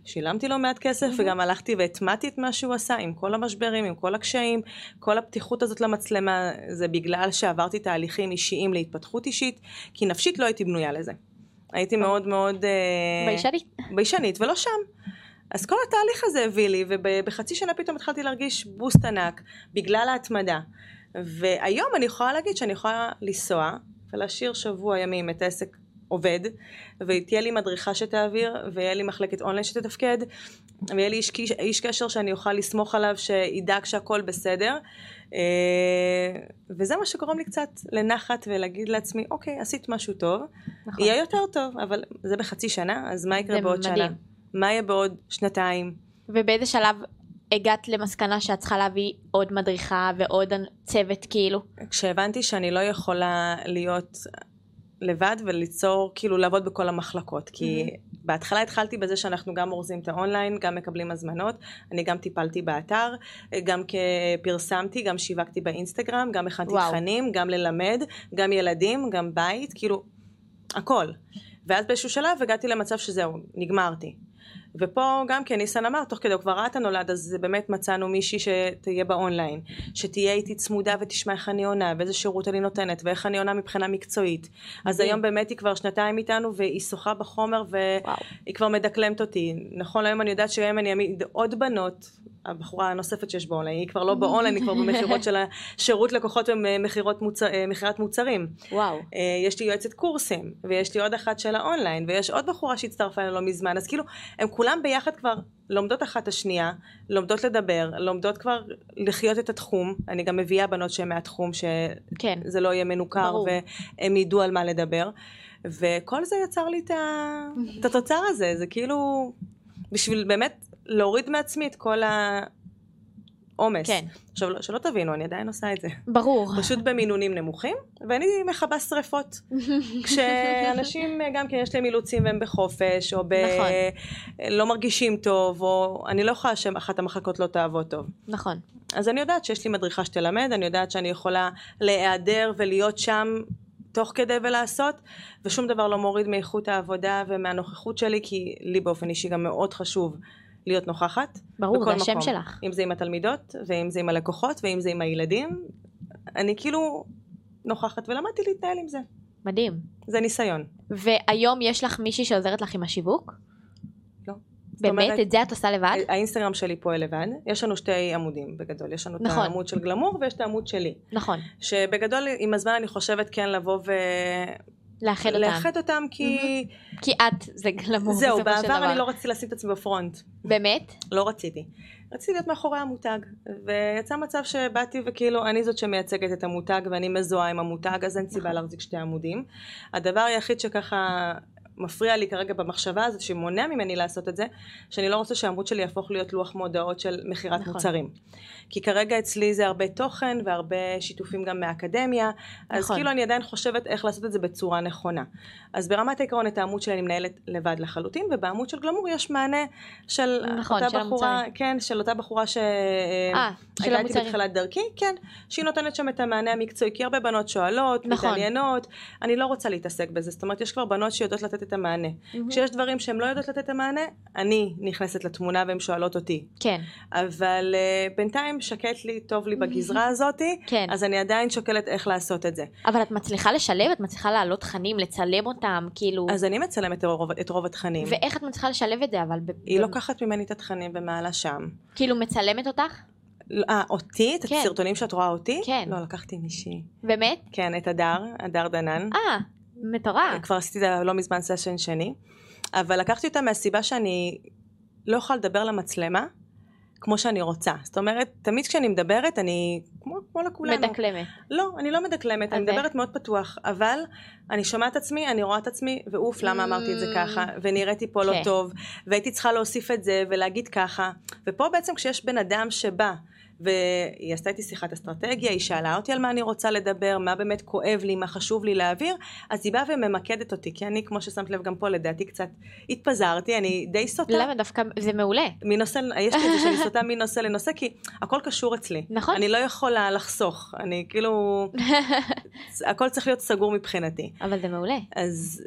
שילמתי לו מעט כסף, וגם הלכתי והטמעתי את מה שהוא עשה, עם כל המשברים, עם כל הקשיים, כל הפתיחות הזאת למצלמה, זה בגלל שעברתי תהליכים אישיים להתפתחות אישית, כי נפשית לא הייתי בנויה לזה. הייתי מאוד מאוד... אה,
ביישנית.
ביישנית, ולא שם. אז כל התהליך הזה הביא לי, ובחצי שנה פתאום התחלתי להרגיש בוסט ענק, בגלל ההתמדה. והיום אני יכולה להגיד שאני יכולה לנסוע ולהשאיר שבוע ימים את העסק עובד, ותהיה לי מדריכה שתעביר, ויהיה לי מחלקת אונליין שתתפקד, ויהיה לי איש, איש קשר שאני אוכל לסמוך עליו, שידאג שהכל בסדר. אה, וזה מה שגורם לי קצת לנחת ולהגיד לעצמי, אוקיי, עשית משהו טוב,
נכון.
יהיה יותר טוב, אבל זה בחצי שנה, אז מה יקרה בעוד
מדהים.
שנה? מה יהיה בעוד שנתיים?
ובאיזה שלב הגעת למסקנה שאת צריכה להביא עוד מדריכה ועוד צוות כאילו?
כשהבנתי שאני לא יכולה להיות לבד וליצור, כאילו לעבוד בכל המחלקות, כי בהתחלה התחלתי בזה שאנחנו גם אורזים את האונליין, גם מקבלים הזמנות, אני גם טיפלתי באתר, גם פרסמתי, גם שיווקתי באינסטגרם, גם הכנתי תכנים, גם ללמד, גם ילדים, גם בית, כאילו, הכל. ואז באיזשהו שלב הגעתי למצב שזהו, נגמרתי. ופה גם כן ניסן אמר, תוך כדי הוא כבר ראה את הנולד, אז באמת מצאנו מישהי שתהיה באונליין, שתהיה איתי צמודה ותשמע איך אני עונה, ואיזה שירות אני נותנת, ואיך אני עונה מבחינה מקצועית. אז היום באמת היא כבר שנתיים איתנו, והיא שוחה בחומר, והיא כבר מדקלמת אותי. נכון להיום אני יודעת שהיום אני אעמיד עוד בנות, הבחורה הנוספת שיש באונליין, היא כבר לא באונליין, היא כבר במכירות של השירות לקוחות ומכירת מוצר, מוצרים.
וואו.
אה, יש לי יועצת קורסים, ויש לי עוד אחת של האונליין, ויש עוד בחורה שהצטרפה אלינו לא מזמן, אז כאילו, הם כולם ביחד כבר לומדות אחת השנייה, לומדות לדבר, לומדות כבר לחיות את התחום, אני גם מביאה בנות שהן מהתחום, שזה כן. לא יהיה מנוכר, ברור. והם ידעו על מה לדבר, וכל זה יצר לי את, ה... את התוצר הזה, זה כאילו, בשביל באמת להוריד מעצמי את כל העומס.
כן.
עכשיו, שלא תבינו, אני עדיין עושה את זה.
ברור.
פשוט במינונים נמוכים, ואני מכבה שריפות. כשאנשים, גם כן, יש להם אילוצים והם בחופש, או ב... נכון. לא מרגישים טוב, או אני לא יכולה שאחת המחלקות לא תעבוד טוב.
נכון.
אז אני יודעת שיש לי מדריכה שתלמד, אני יודעת שאני יכולה להיעדר ולהיות שם תוך כדי ולעשות, ושום דבר לא מוריד מאיכות העבודה ומהנוכחות שלי, כי לי באופן אישי גם מאוד חשוב להיות נוכחת.
ברור, זה השם שלך.
אם זה עם התלמידות, ואם זה עם הלקוחות, ואם זה עם הילדים. אני כאילו נוכחת ולמדתי להתנהל עם זה.
מדהים.
זה ניסיון.
והיום יש לך מישהי שעוזרת לך עם השיווק?
לא.
באמת? אומרת, את זה את עושה לבד?
האינסטגרם שלי פועל לבד. יש לנו שתי עמודים בגדול. יש לנו נכון. את העמוד של גלמור ויש את העמוד שלי.
נכון.
שבגדול עם הזמן אני חושבת כן לבוא ו...
לאחד אותם.
לאחד אותם כי...
כי את זה גלמור.
זהו, בעבר אני לא רציתי לשים את עצמי בפרונט.
באמת?
לא רציתי. רציתי להיות מאחורי המותג, ויצא מצב שבאתי וכאילו אני זאת שמייצגת את המותג ואני מזוהה עם המותג, אז אין סיבה נכון. להחזיק שתי עמודים. הדבר היחיד שככה מפריע לי כרגע במחשבה הזאת, שמונע ממני לעשות את זה, שאני לא רוצה שהעמוד שלי יהפוך להיות לוח מודעות של מכירת נכון. מוצרים. כי כרגע אצלי זה הרבה תוכן והרבה שיתופים גם מהאקדמיה, נכון. אז כאילו אני עדיין חושבת איך לעשות את זה בצורה נכונה. אז ברמת העיקרון את העמוד שלי אני מנהלת לבד לחלוטין, ובעמוד של גלמור יש מענה של
נכון,
אותה
של
בחורה, המוצרים. כן, של אותה בחורה שהייתה אה, איתי בתחילת דרכי, כן, שהיא נותנת שם את המענה המקצועי, כי הרבה בנות שואלות, נכון. מתעניינות, אני לא רוצה להתעסק בזה, זאת אומרת יש כבר בנות שיודעות לתת את המענה. Mm-hmm. כשיש דברים שהן לא יודעות לתת את המענה, אני נכנסת לתמונה והן שואלות אותי.
כן.
אבל uh, בינתיים שקט לי, טוב לי בגזרה הזאת,
כן.
אז אני עדיין שוקלת איך לעשות את זה.
אבל את מצליחה לשלב? את מצליחה להעלות תכנים, לצלם אותם, כאילו...
אז אני מצלמת את רוב, את רוב התכנים.
ואיך את מצליחה לשלב את זה, אבל...
היא ב... לוקחת ממני את התכנים ומעלה שם.
כאילו מצלמת אותך?
אה, אותי? את כן. הסרטונים שאת רואה אותי?
כן.
לא, לקחתי מישהי.
באמת?
כן, את הדר, הדר דנן.
אה, מטורף.
כבר עשיתי את זה לא מזמן סשן שני. אבל לקחתי אותה מהסיבה שאני לא יכולה לדבר למצלמה כמו שאני רוצה. זאת אומרת, תמיד כשאני מדברת, אני כמו, כמו לכולנו.
מדקלמת.
לא, אני לא מדקלמת, אני מדברת מאוד פתוח, אבל אני שומעת את עצמי, אני רואה את עצמי, ואוף, למה אמרתי את זה ככה, ונראיתי פה לא כן. טוב, והייתי צריכה להוסיף את זה ולהגיד ככה. ופה בעצם כשיש בן אדם שבא, והיא עשתה איתי שיחת אסטרטגיה, היא שאלה אותי על מה אני רוצה לדבר, מה באמת כואב לי, מה חשוב לי להעביר, אז היא באה וממקדת אותי, כי אני, כמו ששמת לב גם פה, לדעתי קצת התפזרתי, אני די סוטה.
למה דווקא, זה מעולה.
מנושא, יש לי את זה שאני סוטה מנושא לנושא, כי הכל קשור אצלי.
נכון.
אני לא יכולה לחסוך, אני כאילו, הכל צריך להיות סגור מבחינתי.
אבל זה מעולה.
אז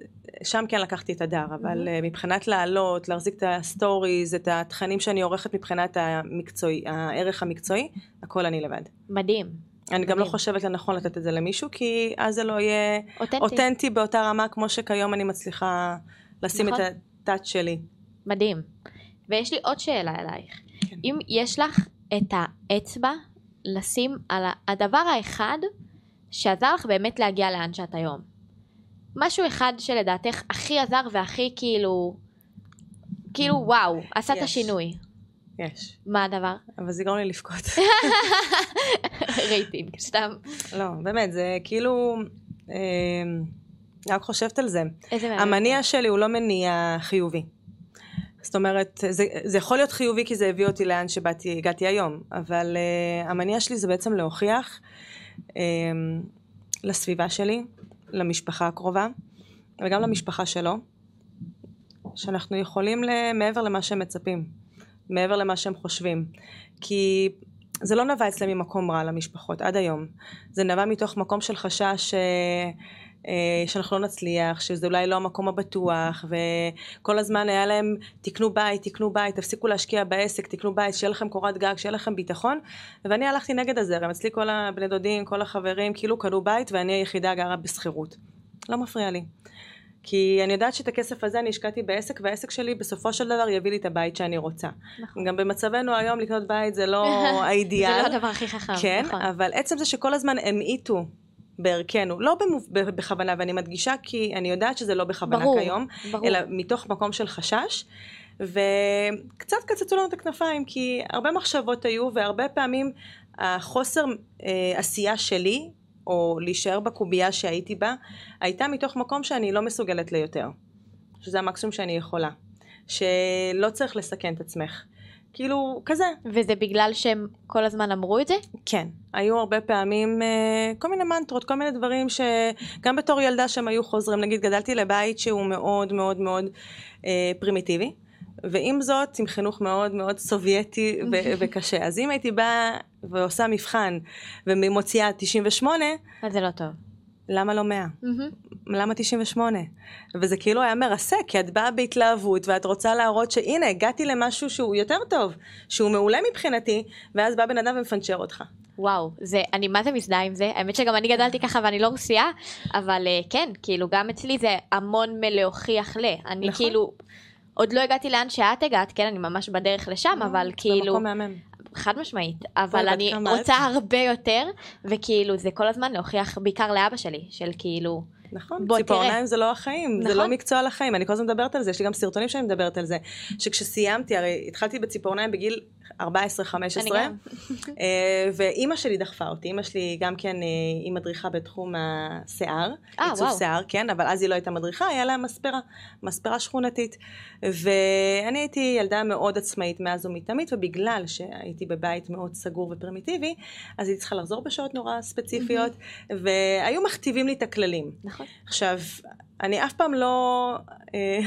שם כן לקחתי את הדר, אבל mm-hmm. מבחינת לעלות, להחזיק את ה stories, את התכנים שאני עורכת מבחינת המקצועי, הערך המקצועי, הכל אני לבד.
מדהים.
אני מדהים. גם לא חושבת לנכון לתת את זה למישהו, כי אז זה לא יהיה אותנטי, אותנטי באותה רמה כמו שכיום אני מצליחה לשים נכון. את ה touch שלי.
מדהים. ויש לי עוד שאלה אלייך. כן. אם יש לך את האצבע לשים על הדבר האחד שעזר לך באמת להגיע לאן שאת היום. משהו אחד שלדעתך הכי עזר והכי כאילו, כאילו וואו, עשה את השינוי.
יש.
מה הדבר?
אבל זה גורם לי לבכות.
רייטינג, סתם.
לא, באמת, זה כאילו... אה, אני רק חושבת על זה.
איזה מעניין.
המניע שלי הוא לא מניע חיובי. זאת אומרת, זה, זה יכול להיות חיובי כי זה הביא אותי לאן שבאתי, הגעתי היום, אבל uh, המניע שלי זה בעצם להוכיח uh, לסביבה שלי, למשפחה הקרובה, וגם למשפחה שלו, שאנחנו יכולים מעבר למה שהם מצפים, מעבר למה שהם חושבים. כי זה לא נבע אצלם ממקום רע למשפחות, עד היום. זה נבע מתוך מקום של חשש אה, אה, שאנחנו לא נצליח, שזה אולי לא המקום הבטוח, וכל הזמן היה להם, תקנו בית, תקנו בית, תפסיקו להשקיע בעסק, תקנו בית, שיהיה לכם קורת גג, שיהיה לכם ביטחון. ואני הלכתי נגד הזרם, אצלי כל הבני דודים, כל החברים, כאילו קנו בית, ואני היחידה גרה בשכירות. לא מפריע לי. כי אני יודעת שאת הכסף הזה אני השקעתי בעסק, והעסק שלי בסופו של דבר יביא לי את הבית שאני רוצה. נכון. גם במצבנו היום לקנות בית זה לא האידיאל.
זה לא הדבר הכי חכם,
כן, נכון. אבל עצם זה שכל הזמן המעיטו בערכנו, לא במוב, בכוונה, ואני מדגישה כי אני יודעת שזה לא בכוונה ברור, כיום, ברור. אלא מתוך מקום של חשש. וקצת קצצו לנו את הכנפיים, כי הרבה מחשבות היו, והרבה פעמים החוסר אה, עשייה שלי או להישאר בקובייה שהייתי בה, הייתה מתוך מקום שאני לא מסוגלת ליותר. שזה המקסימום שאני יכולה. שלא צריך לסכן את עצמך. כאילו, כזה.
וזה בגלל שהם כל הזמן אמרו את זה?
כן. היו הרבה פעמים אה, כל מיני מנטרות, כל מיני דברים שגם בתור ילדה שהם היו חוזרים. נגיד, גדלתי לבית שהוא מאוד מאוד מאוד אה, פרימיטיבי. ועם זאת, עם חינוך מאוד מאוד סובייטי ו- וקשה. אז אם הייתי באה ועושה מבחן ומוציאה 98...
אז זה לא טוב.
למה לא 100? למה 98? וזה כאילו היה מרסק, כי את באה בהתלהבות ואת רוצה להראות שהנה, הגעתי למשהו שהוא יותר טוב, שהוא מעולה מבחינתי, ואז בא בן אדם ומפנצ'ר אותך.
וואו, זה, אני מה זה מזדהה עם זה, האמת שגם אני גדלתי ככה ואני לא רוסייה, אבל uh, כן, כאילו גם אצלי זה המון מלהוכיח ל, אני נכון. כאילו, עוד לא הגעתי לאן שאת הגעת, כן, אני ממש בדרך לשם, אבל כאילו... חד משמעית, אבל אני רוצה הרבה יותר, וכאילו זה כל הזמן להוכיח בעיקר לאבא שלי, של כאילו...
נכון, ציפורניים זה לא החיים, נכון? זה לא נכון. מקצוע לחיים, אני כל הזמן מדברת על זה, יש לי גם סרטונים שאני מדברת על זה, שכשסיימתי, הרי התחלתי בציפורניים בגיל 14-15, אה, ואימא שלי דחפה אותי, אימא שלי גם כן, אה, היא מדריכה בתחום השיער, אה, עיצוב שיער, כן, אבל אז היא לא הייתה מדריכה, היה לה מספרה, מספרה שכונתית, ואני הייתי ילדה מאוד עצמאית מאז ומתמיד, ובגלל שהייתי בבית מאוד סגור ופרימיטיבי, אז הייתי צריכה לחזור בשעות נורא ספציפיות, והיו מכתיבים לי את הכללים. נכון. עכשיו, אני אף פעם לא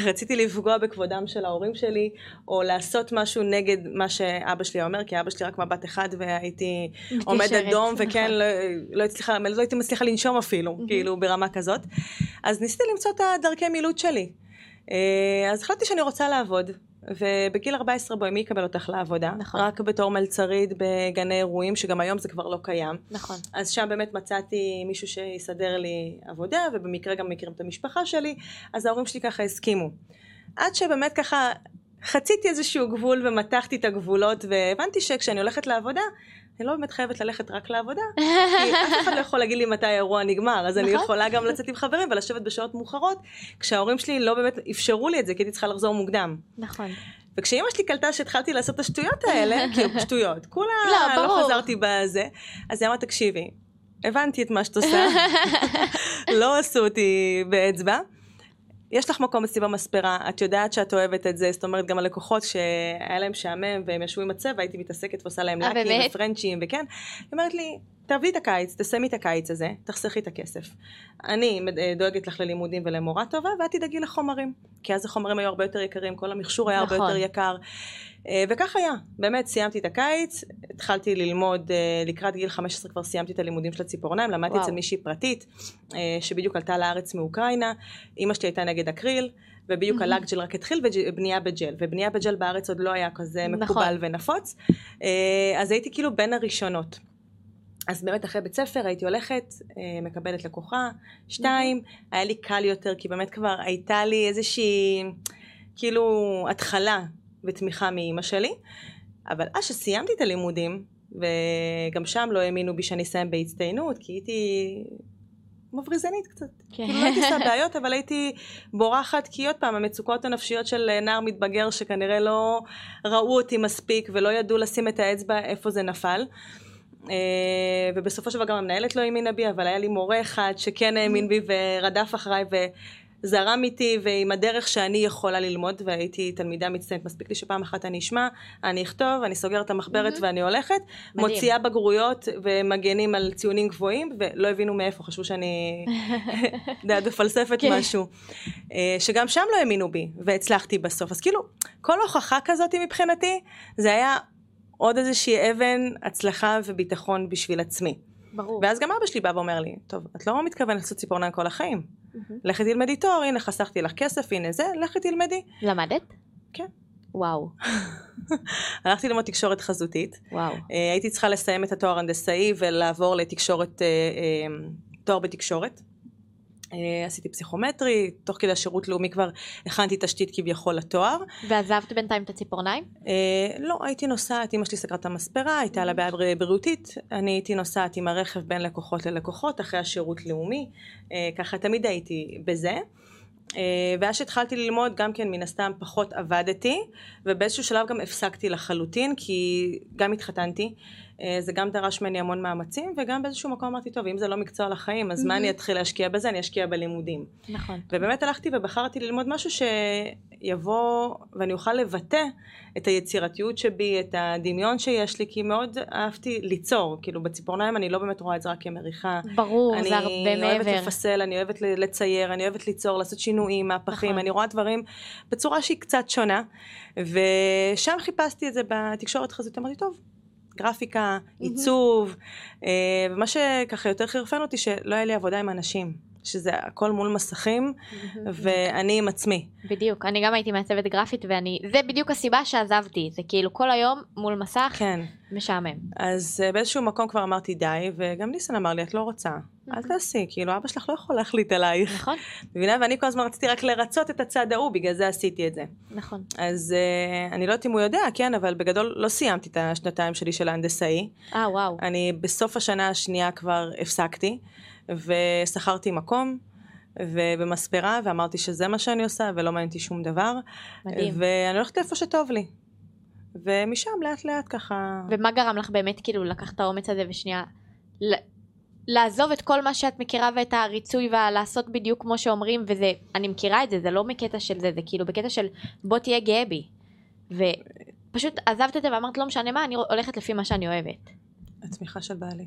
רציתי לפגוע בכבודם של ההורים שלי, או לעשות משהו נגד מה שאבא שלי אומר, כי אבא שלי רק מבט אחד והייתי עומדת דום, וכן, נכון. לא, לא, הצליחה, לא הייתי מצליחה לנשום אפילו, כאילו, ברמה כזאת. אז ניסיתי למצוא את הדרכי מילוט שלי. אה, אז החלטתי שאני רוצה לעבוד. ובגיל 14 בואי, מי יקבל אותך לעבודה? נכון. רק בתור מלצרית בגני אירועים, שגם היום זה כבר לא קיים.
נכון.
אז שם באמת מצאתי מישהו שיסדר לי עבודה, ובמקרה גם מכירים את המשפחה שלי, אז ההורים שלי ככה הסכימו. עד שבאמת ככה חציתי איזשהו גבול ומתחתי את הגבולות, והבנתי שכשאני הולכת לעבודה, אני לא באמת חייבת ללכת רק לעבודה, כי אף אחד לא יכול להגיד לי מתי האירוע נגמר, אז אני נכון. יכולה גם לצאת עם חברים ולשבת בשעות מאוחרות, כשההורים שלי לא באמת אפשרו לי את זה, כי הייתי צריכה לחזור מוקדם.
נכון.
וכשאימא שלי קלטה שהתחלתי לעשות את השטויות האלה, כאילו שטויות, כולה לא, לא חזרתי בזה, אז היא אמרה, תקשיבי, הבנתי את מה שאת עושה, לא עשו אותי באצבע. יש לך מקום אצלי במספרה, את יודעת שאת אוהבת את זה, זאת אומרת גם הלקוחות שהיה להם שעמם והם ישבו עם הצבע, הייתי מתעסקת ועושה להם אה, לאקים ופרנצ'ים וכן, היא אומרת לי, תעבדי את הקיץ, תסיימי את הקיץ הזה, תחסכי את הכסף. אני אה, דואגת לך ללימודים ולמורה טובה, ואת תדאגי לחומרים. כי אז החומרים היו הרבה יותר יקרים, כל המכשור היה נכון. הרבה יותר יקר. אה, וכך היה, באמת סיימתי את הקיץ, התחלתי ללמוד, אה, לקראת גיל 15 כבר סיימתי את הלימודים של הציפורניים, למדתי אצל מישהי פרטית, שבדיוק עלתה לארץ מאוקראינה, אימא שלי הייתה נגד אקריל. ובדיוק הלאגג'ל רק התחיל ובנייה בג'ל, ובנייה בג'ל בארץ עוד לא היה כזה נכון. מקובל ונפוץ, אז הייתי כאילו בין הראשונות. אז באמת אחרי בית ספר הייתי הולכת, אה, מקבלת לקוחה, שתיים, היה לי קל יותר כי באמת כבר הייתה לי איזושהי כאילו התחלה ותמיכה מאימא שלי, אבל אז שסיימתי את הלימודים, וגם שם לא האמינו בי שאני אסיים בהצטיינות, כי הייתי מבריזנית קצת. כן. כאילו לא הייתי עושה בעיות, אבל הייתי בורחת, כי עוד פעם, המצוקות הנפשיות של נער מתבגר שכנראה לא ראו אותי מספיק ולא ידעו לשים את האצבע איפה זה נפל. אה, ובסופו של דבר גם המנהלת לא האמינה בי, אבל היה לי מורה אחד שכן האמין בי ורדף אחריי, זרם איתי ועם הדרך שאני יכולה ללמוד, והייתי תלמידה מצטיינת, מספיק לי שפעם אחת אני אשמע, אני אכתוב, אני סוגרת את המחברת. ואני הולכת,
מדהים.
מוציאה בגרויות ומגנים על ציונים גבוהים, ולא הבינו מאיפה, חשבו שאני, מפלספת
כן.
משהו. אה, שגם שם לא האמינו בי, והצלחתי בסוף. אז כאילו, כל הוכחה כזאת מבחינתי, זה היה עוד איזושהי אבן הצלחה וביטחון בשביל עצמי.
ברור.
ואז גם אבא שלי בא ואומר לי, טוב, את לא מתכוונת לעשות ציפורניים כל החיים.
מהמם.
לכי תלמדי תואר, הנה חסכתי לך כסף, הנה זה, לכי תלמדי.
למדת?
כן.
וואו,
הלכתי ללמוד תקשורת חזותית.
וואו.
אה, הייתי צריכה לסיים את התואר הנדסאי ולעבור לתקשורת, אה, אה, תואר בתקשורת. אה, עשיתי פסיכומטרי, תוך כדי השירות לאומי כבר הכנתי תשתית כביכול לתואר.
ועזבת בינתיים את הציפורניים?
אה, לא, הייתי נוסעת, אמא שלי סגרה את המספרה, הייתה לה בעיה בר- בריאותית, אני הייתי נוסעת עם הרכב בין לקוחות ללקוחות אחרי השירות לאומי, אה, ככה תמיד הייתי בזה. אה, ואז שהתחלתי ללמוד גם כן מן הסתם פחות עבדתי ובאיזשהו שלב גם הפסקתי לחלוטין כי גם התחתנתי זה גם דרש ממני המון מאמצים וגם באיזשהו מקום אמרתי טוב אם זה לא מקצוע לחיים אז מה
מהמם.
אני אתחיל להשקיע בזה אני אשקיע בלימודים
נכון.
ובאמת הלכתי ובחרתי ללמוד משהו שיבוא ואני אוכל לבטא את היצירתיות שבי, את הדמיון שיש לי, כי מאוד אהבתי ליצור, כאילו בציפורניים אני לא באמת רואה את זה רק כמריחה.
ברור,
אני
זה הרבה
אוהבת
מעבר.
לפסל, אני אוהבת לצייר, אני אוהבת ליצור, לעשות שינויים, מהפכים,
נכון.
אני רואה דברים בצורה שהיא קצת שונה, ושם חיפשתי את זה בתקשורת חזית, אמרתי טוב. גרפיקה, עיצוב, אה, ומה שככה יותר חרפן אותי שלא היה לי עבודה עם אנשים, שזה הכל מול מסכים ואני עם עצמי.
בדיוק, אני גם הייתי מעצבת גרפית ואני, זה בדיוק הסיבה שעזבתי, זה כאילו כל היום מול מסך,
כן.
משעמם.
אז אה, באיזשהו מקום כבר אמרתי די, וגם ניסן אמר לי, את לא רוצה, אל תעשי, כאילו אבא שלך לא יכול להחליט עלייך.
נכון,
מבינה? ואני כל הזמן רציתי רק לרצות את הצד ההוא, בגלל זה עשיתי את זה.
נכון.
אז אה, אני לא יודעת אם הוא יודע, כן, אבל בגדול לא סיימתי את השנתיים שלי של ההנדסאי.
אה, וואו.
אני בסוף השנה השנייה כבר הפסקתי, ושכרתי מקום. ובמספרה, ואמרתי שזה מה שאני עושה, ולא מעניין אותי שום דבר.
מדהים.
ואני הולכת איפה שטוב לי. ומשם לאט לאט ככה...
ומה גרם לך באמת כאילו לקחת את האומץ הזה ושנייה לעזוב את כל מה שאת מכירה ואת הריצוי ולעשות בדיוק כמו שאומרים וזה אני מכירה את זה זה לא מקטע של זה זה כאילו בקטע של בוא תהיה גאה בי ופשוט עזבת את זה ואמרת לא משנה מה אני הולכת לפי מה שאני אוהבת.
התמיכה של בעלי.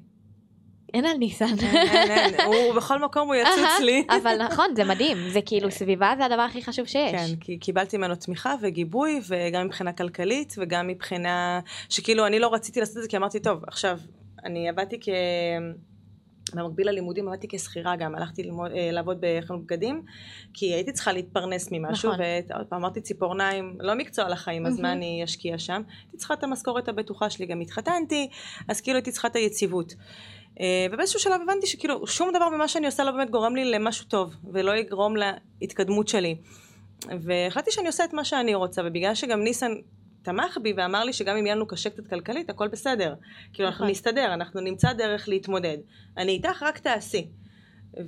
אין על ניסן.
אין, אין, אין, הוא בכל מקום הוא יצוץ לי.
אבל נכון זה מדהים זה כאילו סביבה זה הדבר הכי חשוב שיש.
כן, כי קיבלתי ממנו תמיכה וגיבוי, וגם מבחינה כלכלית, וגם מבחינה שכאילו אני לא רציתי לעשות את זה, כי אמרתי, טוב, עכשיו, אני עבדתי כ... במקביל ללימודים עבדתי כשכירה גם, הלכתי ללמוד, אה, לעבוד בחנות בגדים, כי הייתי צריכה להתפרנס ממשהו,
נכון.
ועוד פעם אמרתי ציפורניים, לא מקצוע לחיים, אז מה
מהמם.
אני אשקיע שם? הייתי צריכה את המשכורת הבטוחה שלי, גם התחתנתי, אז כאילו הייתי צריכה את היציבות. אה, ובאיזשהו שלב הבנתי שכאילו שום דבר ממה שאני עושה לא באמת גורם לי למשהו טוב, ולא יגרום להתקדמות שלי. והחלטתי שאני עושה את מה שאני רוצה, ובגלל שגם ניסן תמך בי ואמר לי שגם אם יהיה לנו קשה קצת כלכלית, הכל בסדר. כאילו אנחנו
נכון.
נסתדר, אנחנו נמצא דרך להתמודד. אני איתך, רק תעשי.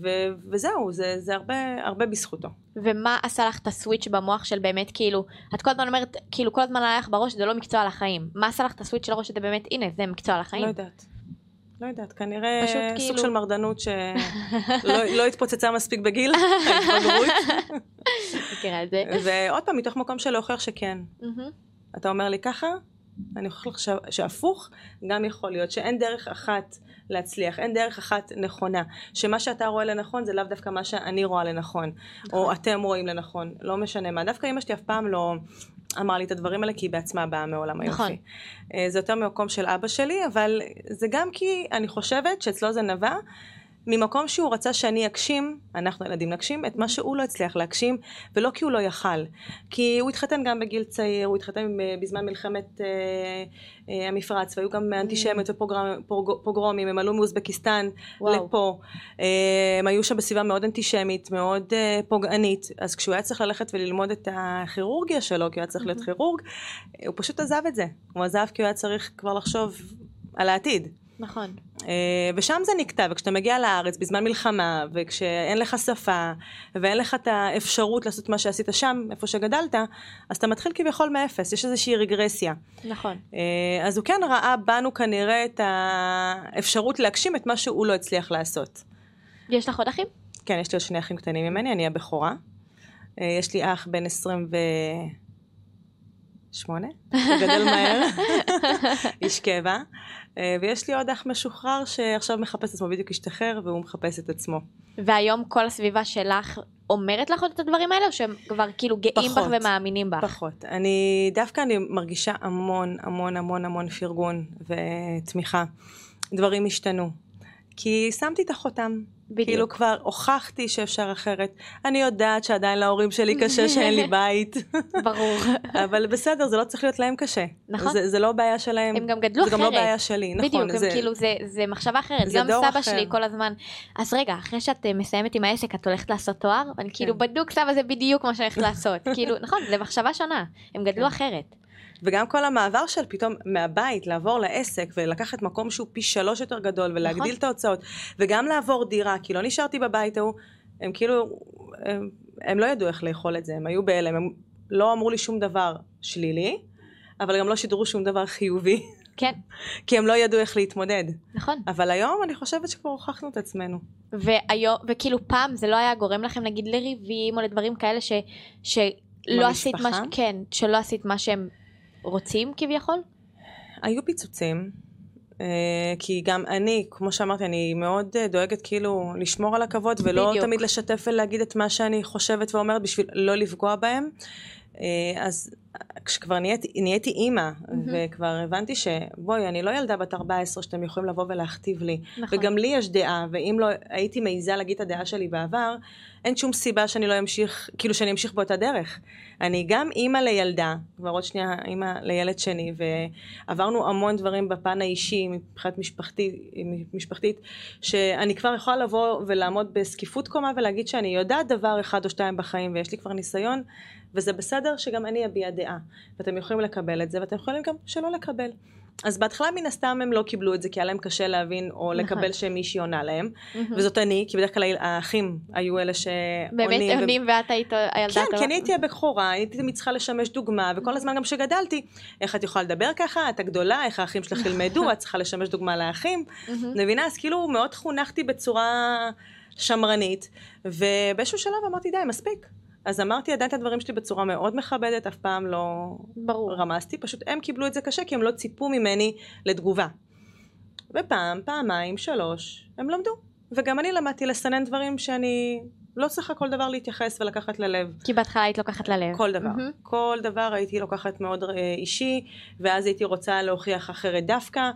ו- וזהו, זה, זה הרבה, הרבה בזכותו.
ומה עשה לך את הסוויץ' במוח של באמת כאילו את כל הזמן אומרת כאילו כל הזמן היה לך בראש זה לא מקצוע לחיים מה עשה לך את הסוויץ' של הראש שזה באמת הנה זה מקצוע לחיים.
לא יודעת. לא יודעת, כנראה
פשוט
סוג
כאילו-
של מרדנות שלא לא התפוצצה מספיק בגיל, ההתבגרות.
מכירה את זה.
ועוד פעם, מתוך מקום של להוכיח שכן. אתה אומר לי ככה, אני לך ש- שהפוך גם יכול להיות, שאין דרך אחת להצליח, אין דרך אחת נכונה, שמה שאתה רואה לנכון זה לאו דווקא מה שאני רואה לנכון, או אתם רואים לנכון, לא משנה מה. דווקא אמא שלי אף פעם לא אמרה לי את הדברים האלה, כי היא בעצמה באה מעולם היופי.
נכון.
אה, זה יותר ממקום של אבא שלי, אבל זה גם כי אני חושבת שאצלו זה נבע. ממקום שהוא רצה שאני אגשים, אנחנו הילדים נגשים, את מה שהוא לא הצליח להגשים, ולא כי הוא לא יכל. כי הוא התחתן גם בגיל צעיר, הוא התחתן בזמן מלחמת אה, אה, המפרץ, והיו גם אנטישמיות ופוגרומים, הם עלו מאוזבקיסטן. לפה. אה, הם היו שם בסביבה מאוד אנטישמית, מאוד אה, פוגענית, אז כשהוא היה צריך ללכת וללמוד את הכירורגיה שלו, כי הוא היה צריך להיות כירורג, הוא פשוט עזב את זה. הוא עזב כי הוא היה צריך כבר לחשוב על העתיד.
נכון.
אה, ושם זה נקטע, וכשאתה מגיע לארץ בזמן מלחמה, וכשאין לך שפה, ואין לך את האפשרות לעשות מה שעשית שם, איפה שגדלת, אז אתה מתחיל כביכול מאפס, יש איזושהי רגרסיה.
נכון.
אה, אז הוא כן ראה בנו כנראה את האפשרות להגשים את מה שהוא לא הצליח לעשות.
יש לך עוד אחים?
כן, יש לי עוד שני אחים קטנים ממני, אני הבכורה. אה, יש לי אח בן 28, הוא גדל מהר, איש קבע, ויש לי עוד אח משוחרר שעכשיו מחפש את עצמו, בדיוק השתחרר, והוא מחפש את עצמו.
והיום כל הסביבה שלך אומרת לך עוד את הדברים האלה, או שהם כבר כאילו גאים
פחות.
בך ומאמינים בך?
פחות. אני, דווקא אני מרגישה המון, המון, המון, המון פרגון ותמיכה. דברים השתנו. כי שמתי את החותם.
בדיוק.
כאילו כבר הוכחתי שאפשר אחרת. אני יודעת שעדיין להורים שלי קשה שאין לי בית.
ברור.
אבל בסדר, זה לא צריך להיות להם קשה.
נכון.
זה, זה לא בעיה שלהם.
הם גם גדלו
זה גם לא
אחרת.
בעיה שלי, נכון.
בדיוק,
זה,
הם כאילו, זה, זה מחשבה אחרת.
זה
גם סבא
אחר.
שלי כל הזמן, אז רגע, אחרי שאת אה, מסיימת עם העסק, את הולכת לעשות תואר? אני כאילו,
כן.
בדוק סבא זה בדיוק מה שאני הולכת לעשות. כאילו, נכון, זה מחשבה שונה. הם גדלו
כן.
אחרת.
וגם כל המעבר של פתאום מהבית לעבור לעסק ולקחת מקום שהוא פי שלוש יותר גדול ולהגדיל
נכון.
את ההוצאות וגם לעבור דירה כי לא נשארתי בבית ההוא הם כאילו הם, הם לא ידעו איך לאכול את זה הם היו בהלם הם לא אמרו לי שום דבר שלילי אבל גם לא שידרו שום דבר חיובי
כן,
כי הם לא ידעו איך להתמודד
נכון.
אבל היום אני חושבת שכבר הוכחנו את עצמנו
והיום, וכאילו פעם זה לא היה גורם לכם נגיד לריבים או לדברים כאלה ש, שלא עשית מה,
במשפחה?
כן, שלא עשית מה שהם רוצים כביכול?
היו פיצוצים, אה, כי גם אני, כמו שאמרתי, אני מאוד אה, דואגת כאילו לשמור על הכבוד ולא
בדיוק.
תמיד לשתף ולהגיד את מה שאני חושבת ואומרת בשביל לא לפגוע בהם. אה, אז כשכבר נהייתי, נהייתי אימא, וכבר הבנתי שבואי, אני לא ילדה בת 14 שאתם יכולים לבוא ולהכתיב לי.
נכון.
וגם לי יש דעה, ואם לא הייתי מעיזה להגיד את הדעה שלי בעבר, אין שום סיבה שאני לא אמשיך, כאילו שאני אמשיך באותה דרך. אני גם אימא לילדה, כבר עוד שנייה אימא לילד שני, ועברנו המון דברים בפן האישי, מבחינת משפחתי, משפחתית, שאני כבר יכולה לבוא ולעמוד בזקיפות קומה ולהגיד שאני יודעת דבר אחד או שתיים בחיים, ויש לי כבר ניסיון, וזה בסדר שגם אני אביע דעה. ואתם יכולים לקבל את זה, ואתם יכולים גם שלא לקבל. אז בהתחלה מן הסתם הם לא קיבלו את זה, כי היה להם קשה להבין או
נכון.
לקבל שמישהי עונה להם.
מהמם.
וזאת אני, כי בדרך כלל האחים היו אלה שעונים.
באמת
ו-
עונים ואת היית הילדה
כן,
הטובה?
כי אני הייתי הבכורה, הייתי תמיד צריכה לשמש דוגמה, וכל הזמן גם כשגדלתי, איך את יכולה לדבר ככה, את הגדולה, איך האחים שלך ילמדו, את צריכה לשמש דוגמה לאחים. מבינה? אז כאילו מאוד חונכתי בצורה שמרנית, ובאיזשהו שלב אמרתי, די, מספיק. אז אמרתי עדיין את הדברים שלי בצורה מאוד מכבדת, אף פעם לא
ברור.
רמזתי, פשוט הם קיבלו את זה קשה, כי הם לא ציפו ממני לתגובה. ופעם, פעמיים, שלוש, הם למדו. וגם אני למדתי לסנן דברים שאני לא צריכה כל דבר להתייחס ולקחת ללב.
כי בהתחלה היית לוקחת ללב.
כל דבר.
מהמם.
כל דבר הייתי לוקחת מאוד אה, אישי, ואז הייתי רוצה להוכיח אחרת דווקא,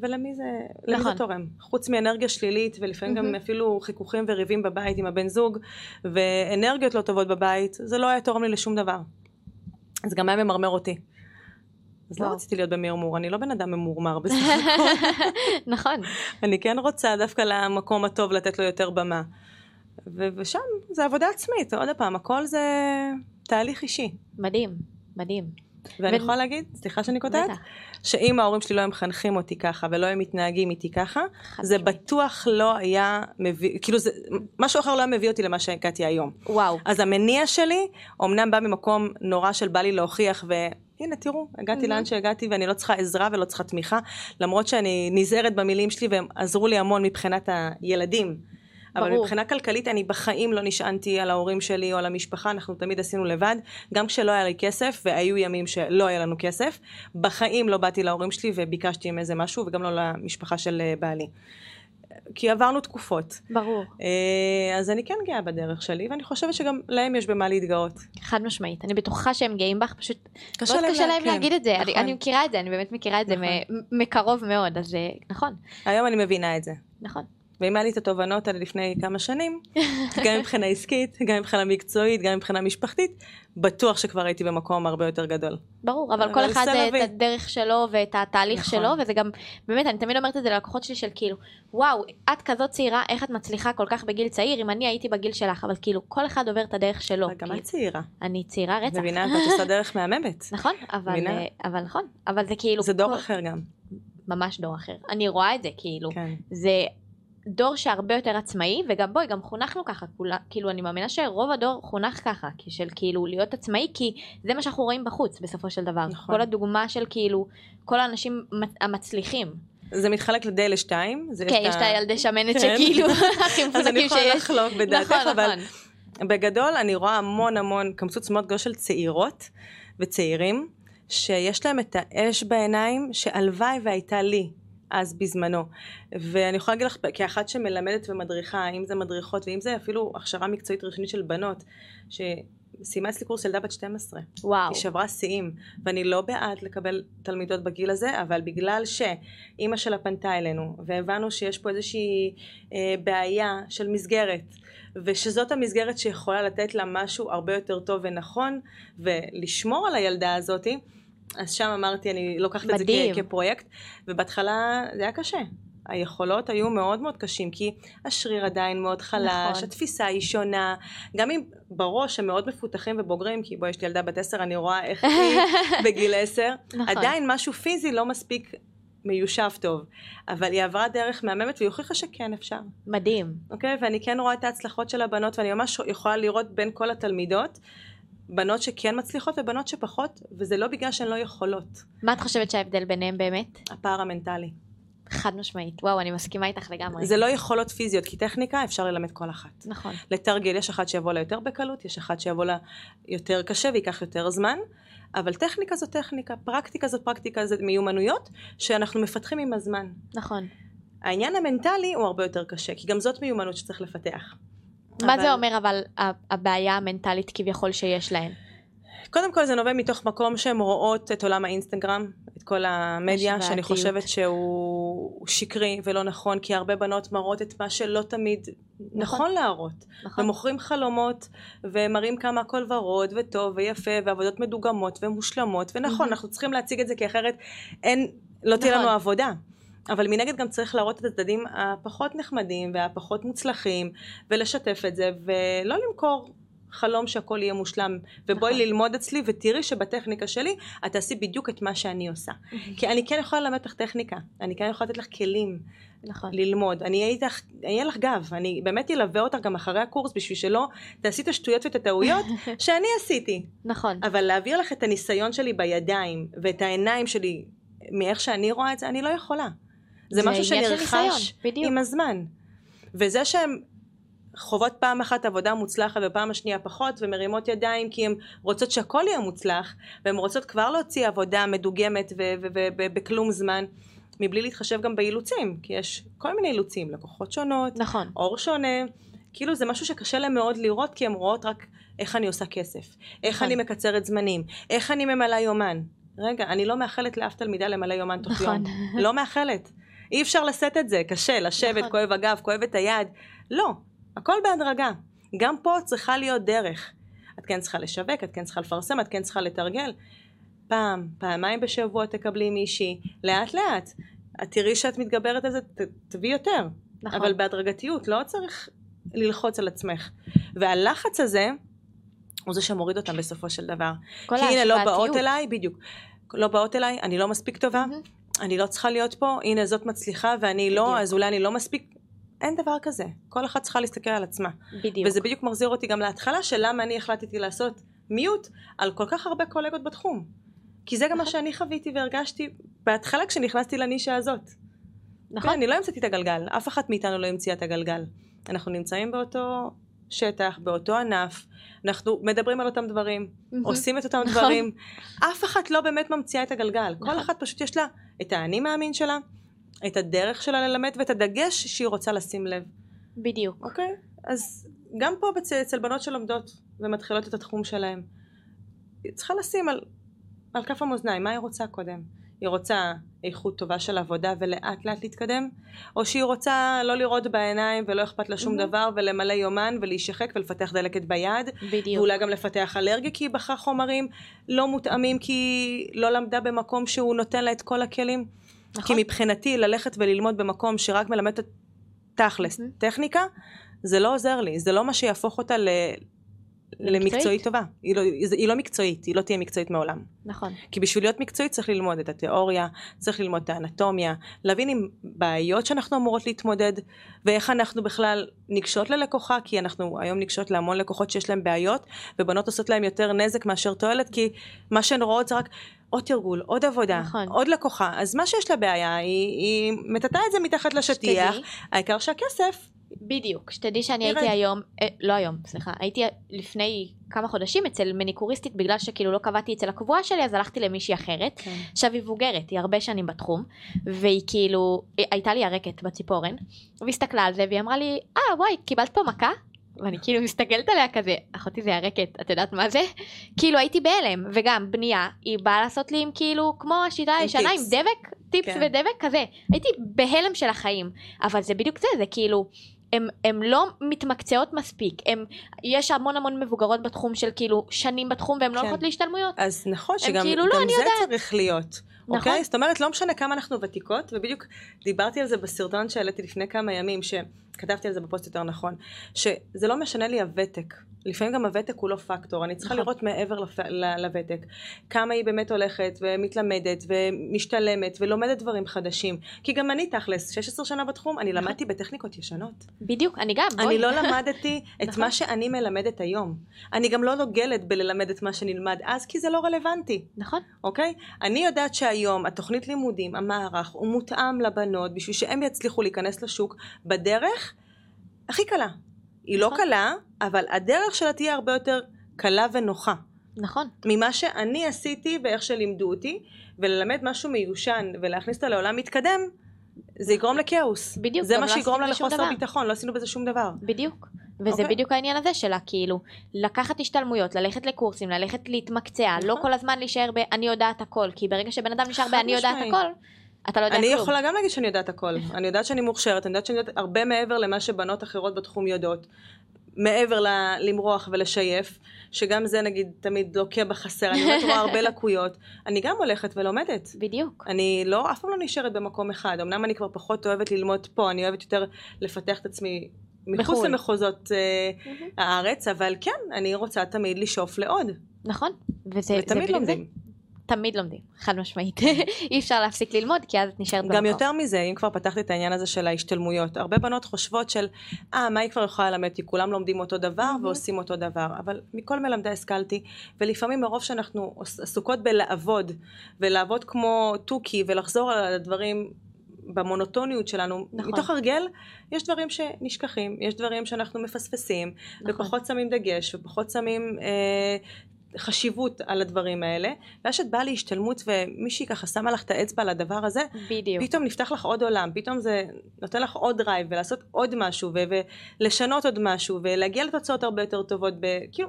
ולמי זה, למי
נכון.
זה תורם? חוץ מאנרגיה שלילית, ולפעמים גם
מהמם.
אפילו חיכוכים וריבים בבית עם הבן זוג, ואנרגיות לא טובות בבית, זה לא היה תורם לי לשום דבר. זה גם היה ממרמר אותי. אז לא
וואו.
רציתי להיות במרמור, אני לא בן אדם ממורמר בסך הכל.
נכון.
אני כן רוצה דווקא למקום הטוב לתת לו יותר במה. ו- ושם זה עבודה עצמית, עוד פעם, הכל זה תהליך אישי.
מדהים. מדהים.
ואני
ו-
יכולה להגיד, סליחה שאני קוטעת. שאם ההורים שלי לא היו מחנכים אותי ככה ולא היו מתנהגים איתי ככה, זה. בטוח לא היה מביא, כאילו זה, משהו אחר לא היה מביא אותי למה שהגעתי היום.
וואו.
אז המניע שלי אמנם בא ממקום נורא של בא לי להוכיח והנה תראו הגעתי לאן שהגעתי ואני לא צריכה עזרה ולא צריכה תמיכה למרות שאני נזהרת במילים שלי והם עזרו לי המון מבחינת הילדים. אבל
ברור.
מבחינה כלכלית אני בחיים לא נשענתי על ההורים שלי או על המשפחה, אנחנו תמיד עשינו לבד, גם כשלא היה לי כסף, והיו ימים שלא היה לנו כסף, בחיים לא באתי להורים שלי וביקשתי עם איזה משהו, וגם לא למשפחה של אה, בעלי. כי עברנו תקופות.
ברור.
אה, אז אני כן גאה בדרך שלי, ואני חושבת שגם להם יש במה להתגאות.
חד משמעית. אני בטוחה שהם גאים בך, פשוט
קשה
מאוד
להם
קשה
לה-
להם
כן,
להגיד את זה. אני-
נכון.
אני מכירה את זה, אני באמת מכירה את זה
נכון.
מ- מקרוב מאוד, אז אה, נכון.
היום אני מבינה את זה.
נכון.
ואם היה לי את התובנות האלה לפני כמה שנים, גם מבחינה עסקית, גם מבחינה מקצועית, גם מבחינה משפחתית, בטוח שכבר הייתי במקום הרבה יותר גדול.
ברור, אבל
אבל
כל אחד
זה
את. הדרך שלו ואת התהליך
נכון.
שלו, וזה גם, באמת, אני תמיד אומרת את זה ללקוחות שלי של כאילו, וואו, את כזאת צעירה, איך את מצליחה כל כך בגיל צעיר, אם אני הייתי בגיל שלך, אבל כאילו, כל אחד עובר את הדרך שלו.
גם את צעירה.
אני צעירה רצח.
מבינה? ואת עושה דרך מהממת.
נכון, אבל,
מבינה?
אה, אבל נכון, אבל זה כאילו,
זה דור
כל-
אחר גם.
ממש דור אחר. אני רואה את זה, כאילו,
כן.
זה דור שהרבה יותר עצמאי, וגם בואי, גם חונכנו ככה, כולה, כאילו, אני מאמינה שרוב הדור חונך ככה, של כאילו להיות עצמאי, כי זה מה שאנחנו רואים בחוץ, בסופו של דבר.
נכון.
כל הדוגמה של כאילו, כל האנשים מצ- המצליחים.
זה מתחלק לדי לשתיים. זה
כן, יש את הילדי שמנת
כן.
שכאילו, הכי
אז אני
מפוזקים
יכולה
שיש.
לחלוק בדעתך,
נכון,
אבל
נכון.
בגדול אני רואה המון המון קמצוץ מאוד גדול של צעירות וצעירים שיש להם את האש בעיניים שהלוואי והייתה לי אז בזמנו. ואני יכולה להגיד לך, כאחת שמלמדת ומדריכה, אם זה מדריכות ואם זה אפילו הכשרה מקצועית ראשונית של בנות, שסיימה אצלי קורס ילדה בת 12.
וואו.
היא שברה שיאים, ואני לא בעד לקבל תלמידות בגיל הזה, אבל בגלל שאימא שלה פנתה אלינו, והבנו שיש פה איזושהי אה, בעיה של מסגרת, ושזאת המסגרת שיכולה לתת לה משהו הרבה יותר טוב ונכון, ולשמור על הילדה הזאתי, אז שם אמרתי, אני לוקחת את זה. כ- כפרויקט, ובהתחלה זה היה קשה. היכולות היו מאוד מאוד קשים, כי השריר עדיין מאוד חלש,
נכון.
התפיסה היא שונה, גם אם בראש הם מאוד מפותחים ובוגרים, כי בואי, יש לי ילדה בת עשר, אני רואה איך היא בגיל עשר,
נכון.
עדיין משהו פיזי לא מספיק מיושב טוב, אבל היא עברה דרך מהממת והיא הוכיחה שכן אפשר,
מדהים.
אוקיי? ואני כן רואה את ההצלחות של הבנות, ואני ממש יכולה לראות בין כל התלמידות, בנות שכן מצליחות ובנות שפחות, וזה לא בגלל שהן לא יכולות,
מה את חושבת שההבדל ביניהם באמת?
הפער המנטלי.
חד משמעית. וואו, אני מסכימה איתך לגמרי.
זה לא יכולות פיזיות, כי טכניקה אפשר ללמד כל אחת.
נכון.
לתרגל, יש אחת שיבוא לה יותר בקלות, יש אחת שיבוא לה יותר קשה וייקח יותר זמן, אבל טכניקה זו טכניקה, פרקטיקה זו פרקטיקה, זה מיומנויות שאנחנו מפתחים עם הזמן.
נכון.
העניין המנטלי הוא הרבה יותר קשה, כי גם זאת מיומנות שצריך לפתח.
מה
אבל-
זה אומר אבל הבעיה המנטלית כביכול שיש להן?
קודם כל זה נובע מתוך מקום שהן רואות את עולם האינסטגרם, את כל המדיה, שאני. חושבת שהוא שקרי ולא נכון, כי הרבה בנות מראות את מה שלא תמיד נכון להראות.
נכון.
ומוכרים חלומות ומראים כמה הכל ורוד וטוב ויפה ועבודות מדוגמות ומושלמות ונכון
מהמם.
אנחנו צריכים להציג את זה כי אחרת אין לא תהיה לנו
נכון.
עבודה אבל מנגד גם צריך להראות את הצדדים הפחות נחמדים והפחות מוצלחים ולשתף את זה ולא למכור חלום שהכל יהיה מושלם ובואי
נכון.
ללמוד אצלי ותראי שבטכניקה שלי את תעשי בדיוק את מה שאני עושה כי אני כן יכולה ללמד אותך טכניקה אני כן יכולה לתת לך כלים
נכון.
ללמוד. אני אהיה איתך, אני אהיה לך גב, אני באמת אלווה אותך גם אחרי הקורס בשביל שלא תעשי את השטויות ואת הטעויות שאני עשיתי.
נכון.
אבל להעביר לך את הניסיון שלי בידיים ואת העיניים שלי מאיך שאני רואה את זה, אני לא יכולה. זה,
זה
משהו שנרכש. עם הזמן. וזה שהן חוות פעם אחת עבודה מוצלחת ופעם השנייה פחות ומרימות ידיים כי הן רוצות שהכל יהיה מוצלח והן רוצות כבר להוציא עבודה מדוגמת ובכלום זמן מבלי להתחשב גם באילוצים כי יש כל מיני אילוצים לקוחות שונות
נכון.
אור שונה כאילו זה משהו שקשה להם מאוד לראות כי הן רואות רק איך אני עושה כסף איך
נכון.
אני מקצרת זמנים איך אני ממלאה יומן רגע אני לא מאחלת לאף תלמידה למלא יומן תוך
נכון.
יום לא מאחלת אי אפשר לשאת את זה קשה לשבת
נכון.
כואב הגב כואב את היד. לא הכל בהדרגה. גם פה צריכה להיות דרך. את כן צריכה לשווק את כן צריכה לפרסם את כן צריכה לתרגל. פעם פעמיים בשבוע תקבלי מישהי לאט לאט. את תראי שאת מתגברת על זה ת- תביאי יותר.
נכון.
אבל בהדרגתיות לא צריך ללחוץ על עצמך. והלחץ הזה הוא זה שמוריד אותם בסופו של דבר.
כל
כי הנה לא באות. אליי בדיוק. לא באות אליי אני לא מספיק טובה.
מהמם.
אני לא צריכה להיות פה הנה זאת מצליחה ואני לא
בדיוק.
אז אולי אני לא מספיק אין דבר כזה כל אחת צריכה להסתכל על עצמה
בדיוק.
וזה בדיוק מחזיר אותי גם להתחלה של למה אני החלטתי לעשות מיוט על כל כך הרבה קולגות בתחום כי זה גם מה
נכון.
שאני חוויתי והרגשתי בהתחלה כשנכנסתי לנישה הזאת
נכון.
כן, אני לא המצאתי את הגלגל, אף אחת מאיתנו לא המציאה את הגלגל. אנחנו נמצאים באותו שטח, באותו ענף, אנחנו מדברים על אותם דברים,
מהמם.
עושים את אותם
נכון.
דברים. אף אחת לא באמת ממציאה את הגלגל. כל
נכון.
אחת פשוט יש לה את האני מאמין שלה, את הדרך שלה ללמד ואת הדגש שהיא רוצה לשים לב.
בדיוק.
אוקיי? אז גם פה בצ- אצל בנות שלומדות ומתחילות את התחום שלהן, היא צריכה לשים על, על כף המאזניים, מה היא רוצה קודם? היא רוצה איכות טובה של עבודה ולאט לאט להתקדם? או שהיא רוצה לא לראות בעיניים ולא אכפת לה שום
מהמם.
דבר ולמלא יומן ולהישחק ולפתח דלקת ביד
בדיוק.
ואולי גם לפתח אלרגיה כי היא בחרה חומרים לא מותאמים כי היא לא למדה במקום שהוא נותן לה את כל הכלים? כי
נכון.
מבחינתי ללכת וללמוד במקום שרק מלמד את תכלס,
מהמם.
טכניקה, זה לא עוזר לי, זה לא מה שיהפוך אותה ל... למקצועית טובה. היא לא, היא לא מקצועית, היא לא תהיה מקצועית מעולם.
נכון.
כי בשביל להיות מקצועית צריך ללמוד את התיאוריה, צריך ללמוד את האנטומיה, להבין עם בעיות שאנחנו אמורות להתמודד, ואיך אנחנו בכלל ניגשות ללקוחה, כי אנחנו היום ניגשות להמון לקוחות שיש להם בעיות, ובנות עושות להם יותר נזק מאשר תועלת, כי מה שהן רואות זה רק עוד תרגול, עוד עבודה,
נכון.
עוד לקוחה. אז מה שיש לה בעיה, היא, היא מטאטאה את זה מתחת לשטיח. העיקר שהכסף
בדיוק, שתדעי שאני. הייתי היום, אה, לא היום, סליחה, הייתי לפני כמה חודשים אצל מניקוריסטית בגלל שכאילו לא קבעתי אצל הקבועה שלי אז הלכתי למישהי אחרת.
כן.
עכשיו היא מבוגרת, היא הרבה שנים בתחום, והיא כאילו, היא- הייתה לי ירקת בציפורן, והסתכלה על זה והיא אמרה לי, אה וואי, קיבלת פה מכה? ואני כאילו מסתכלת עליה כזה, אחותי זה ירקת, את יודעת מה זה? כאילו הייתי בהלם, וגם בנייה, היא באה לעשות לי עם כאילו, כמו השיטה הישנה, עם. דבק, טיפס
כן.
ודבק כזה, הייתי בהלם של החיים, אבל זה בדיוק זה, זה כאילו, הם, הם לא מתמקצעות מספיק, הם, יש המון המון מבוגרות בתחום של כאילו שנים בתחום והם לא
כן.
הולכות להשתלמויות.
אז נכון שגם
כאילו, לא,
זה
יודעת.
צריך להיות.
נכון.
אוקיי? זאת אומרת, לא משנה כמה אנחנו ותיקות, ובדיוק דיברתי על זה בסרטון שהעליתי לפני כמה ימים, שכתבתי על זה בפוסט יותר נכון, שזה לא משנה לי הוותק. לפעמים גם הוותק הוא לא פקטור, אני צריכה
נכון.
לראות מעבר לפ... לוותק. כמה היא באמת הולכת ומתלמדת ומשתלמת ולומדת דברים חדשים. כי גם אני תכלס, 16 שנה בתחום, אני
נכון.
למדתי בטכניקות ישנות.
בדיוק, אני גם, בואי.
אני לא למדתי את
נכון.
מה שאני מלמדת היום. אני גם לא דוגלת בללמד את מה שנלמד אז, כי זה לא רלוונטי.
נכון,
אוקיי? אני יודעת שהיום התוכנית לימודים, המערך, הוא מותאם לבנות בשביל שהם יצליחו להיכנס לשוק בדרך הכי קלה. היא לא
נכון.
קלה, אבל הדרך שלה תהיה הרבה יותר קלה ונוחה
נכון,
ממה שאני עשיתי ואיך שלימדו אותי, וללמד משהו מיושן ולהכניס אותה לעולם מתקדם, זה יגרום לכאוס.
בדיוק,
זה מה
לא
שיגרום לה לחוסר. ביטחון, לא עשינו בזה שום דבר.
בדיוק. וזה
אוקיי.
בדיוק העניין הזה שלה, כאילו, לקחת השתלמויות, ללכת לקורסים, ללכת להתמקצע, לא
נכון.
כל הזמן להישאר ב- אני יודעת הכל, כי ברגע שבן אדם נשאר ב"אני יודעת. הכל", אתה לא יודע
אני
כלום.
יכולה גם להגיד שאני יודעת הכל. אני יודעת שאני מוכשרת, אני יודעת שאני יודעת הרבה מעבר למה שבנות אחרות בתחום יודעות. מעבר ל- למרוח ולשייף, שגם זה נגיד תמיד לוקה בחסר, אני באמת רואה הרבה לקויות. אני גם הולכת ולומדת.
בדיוק.
אני לא, אף פעם לא נשארת במקום אחד. אמנם אני כבר פחות אוהבת ללמוד פה, אני אוהבת יותר לפתח את עצמי מחוץ
בחו"ל.
למחוזות אה, הארץ, אבל כן, אני רוצה תמיד לשאוף לעוד.
נכון. וזה זה
ותמיד לומדים.
זה. תמיד לומדים, חד משמעית. אי אפשר להפסיק ללמוד, כי אז את נשארת במקום.
גם יותר מזה, אם כבר פתחת את העניין הזה של ההשתלמויות, הרבה בנות חושבות של, אה, מה היא כבר יכולה ללמד אותי? כולם לומדים אותו דבר
מהמם.
ועושים אותו דבר. אבל מכל מלמדי השכלתי, ולפעמים מרוב שאנחנו עסוקות בלעבוד, ולעבוד כמו תוכי, ולחזור על הדברים במונוטוניות שלנו,
נכון.
מתוך הרגל, יש דברים שנשכחים, יש דברים שאנחנו מפספסים,
נכון.
ופחות שמים דגש, ופחות שמים אה, חשיבות על הדברים האלה. ואז שאת באה להשתלמות ומישהי ככה שמה לך את האצבע על הדבר הזה,
בדיוק.
פתאום נפתח לך עוד עולם, פתאום זה נותן לך עוד drive ולעשות עוד משהו ו- ולשנות עוד משהו ולהגיע לתוצאות הרבה יותר טובות, ב- כאילו,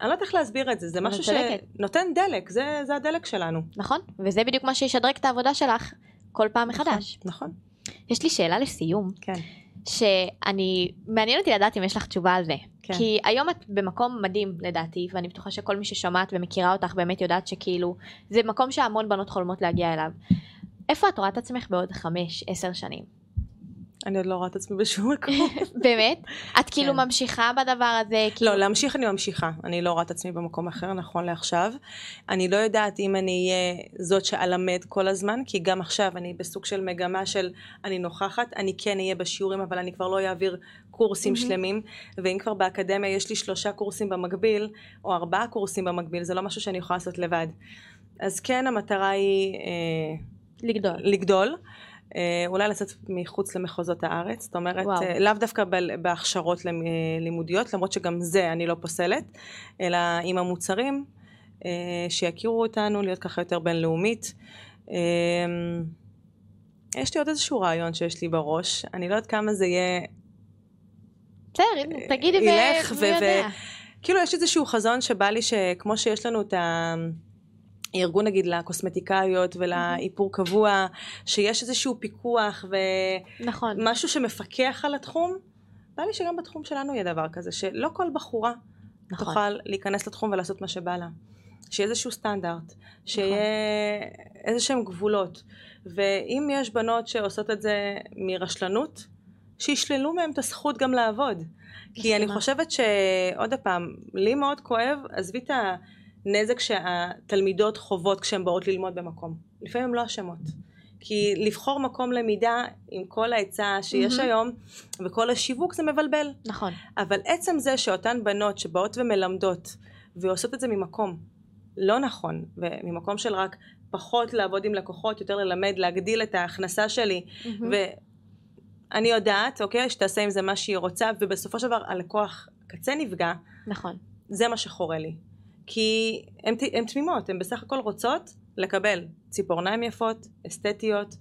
אני לא יודעת איך להסביר את זה, זה משהו
צודקת.
שנותן דלק, זה, זה הדלק שלנו.
נכון, וזה בדיוק מה שישדרג את העבודה שלך כל פעם מחדש.
נכון,
יש לי שאלה לסיום,
כן.
שאני, מעניין אותי לדעת אם יש לך תשובה על זה.
כן.
כי היום את במקום מדהים לדעתי, ואני בטוחה שכל מי ששומעת ומכירה אותך באמת יודעת שכאילו, זה מקום שהמון בנות חולמות להגיע אליו. איפה את רואה את עצמך בעוד חמש, עשר שנים?
אני עוד לא רואה את עצמי בשום מקום.
באמת? את כאילו
כן.
ממשיכה בדבר הזה? כאילו...
לא, להמשיך אני ממשיכה. אני לא רואה את עצמי במקום אחר, נכון לעכשיו. אני לא יודעת אם אני אהיה זאת שאלמד כל הזמן, כי גם עכשיו אני בסוג של מגמה של אני נוכחת, אני כן אהיה בשיעורים, אבל אני כבר לא אעביר קורסים
מהמם.
שלמים, ואם כבר באקדמיה יש לי שלושה קורסים במקביל, או ארבעה קורסים במקביל, זה לא משהו שאני יכולה לעשות לבד. אז כן, המטרה היא אה,
לגדול.
לגדול. אה, אולי לצאת מחוץ למחוזות הארץ, זאת אומרת,
וואו.
אה, לאו דווקא בהכשרות אה, לימודיות, למרות שגם זה אני לא פוסלת, אלא עם המוצרים, שיכירו אותנו, להיות ככה יותר בינלאומית. יש לי עוד איזשהו רעיון שיש לי בראש, אני לא יודעת כמה זה יהיה,
בסדר, תגידי
ילך
ומי
ו-
יודע.
כאילו יש איזשהו חזון שבא לי שכמו שיש לנו את ה... ארגון נגיד לקוסמטיקאיות ולאיפור קבוע, שיש איזשהו פיקוח
נכון.
ומשהו שמפקח על התחום, בא לי שגם בתחום שלנו יהיה דבר כזה, שלא כל בחורה
נכון.
תוכל להיכנס לתחום ולעשות מה שבא לה. שיהיה איזשהו סטנדרט, שיהיה
נכון.
איזה שהם גבולות. ואם יש בנות שעושות את זה מרשלנות, שישללו מהם את הזכות גם לעבוד. כי אני. חושבת שעוד פעם, לי מאוד כואב, עזבי את הנזק שהתלמידות חוות כשהן באות ללמוד במקום. לפעמים הן לא אשמות. כי לבחור מקום למידה עם כל ההיצע שיש
מהמם.
היום וכל השיווק זה מבלבל.
נכון.
אבל עצם זה שאותן בנות שבאות ומלמדות ועושות את זה ממקום לא נכון, וממקום של רק פחות לעבוד עם לקוחות, יותר ללמד, להגדיל את ההכנסה שלי,
מהמם.
אני יודעת, אוקיי, שתעשה עם זה מה שהיא רוצה, ובסופו של דבר הלקוח קצה נפגע,
נכון.
זה מה שחורה לי. כי הן תמימות, הן בסך הכל רוצות לקבל ציפורניים יפות, אסתטיות,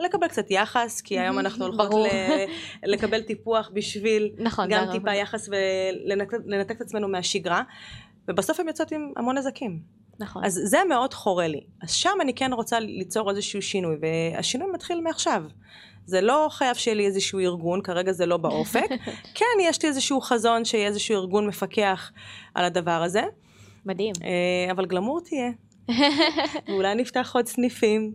לקבל קצת יחס, כי היום אנחנו הולכות ל- לקבל טיפוח בשביל
נכון,
גם טיפה
הרבה.
יחס ולנתק את עצמנו מהשגרה, ובסוף הן יוצאות עם המון נזקים.
נכון.
אז זה מאוד חורה לי. אז שם אני כן רוצה ליצור איזשהו שינוי, והשינוי מתחיל מעכשיו. זה לא חייב שיהיה לי איזשהו ארגון, כרגע זה לא באופק. כן, יש לי איזשהו חזון שיהיה איזשהו ארגון מפקח על הדבר הזה,
מדהים.
אה, אבל גלמור תהיה. ואולי נפתח עוד סניפים.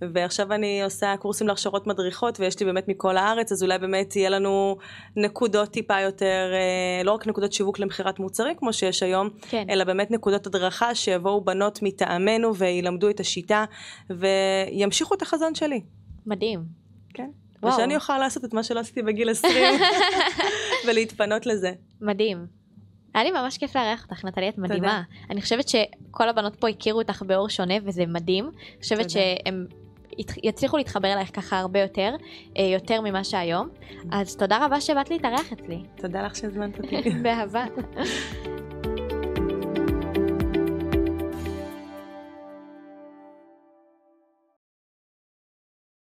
ועכשיו אני עושה קורסים להכשרות מדריכות ויש לי באמת מכל הארץ אז אולי באמת יהיה לנו נקודות טיפה יותר אה, לא רק נקודות שיווק למכירת מוצרים כמו שיש היום
כן.
אלא באמת נקודות הדרכה שיבואו בנות מטעמנו וילמדו את השיטה וימשיכו את החזון שלי.
מדהים.
כן.
וואו.
ושאני אוכל לעשות את מה שלא עשיתי בגיל 20 ולהתפנות לזה.
מדהים. היה לי ממש כיף לארח אותך, נטלי, את מדהימה. אני חושבת שכל הבנות פה הכירו אותך באור שונה וזה מדהים. אני חושבת
תודה.
שהם יצליחו להתחבר אלייך ככה הרבה יותר, אה, יותר ממה שהיום. אז תודה רבה שבאת להתארח אצלי.
תודה לך שהזמנת אותי.
באהבה.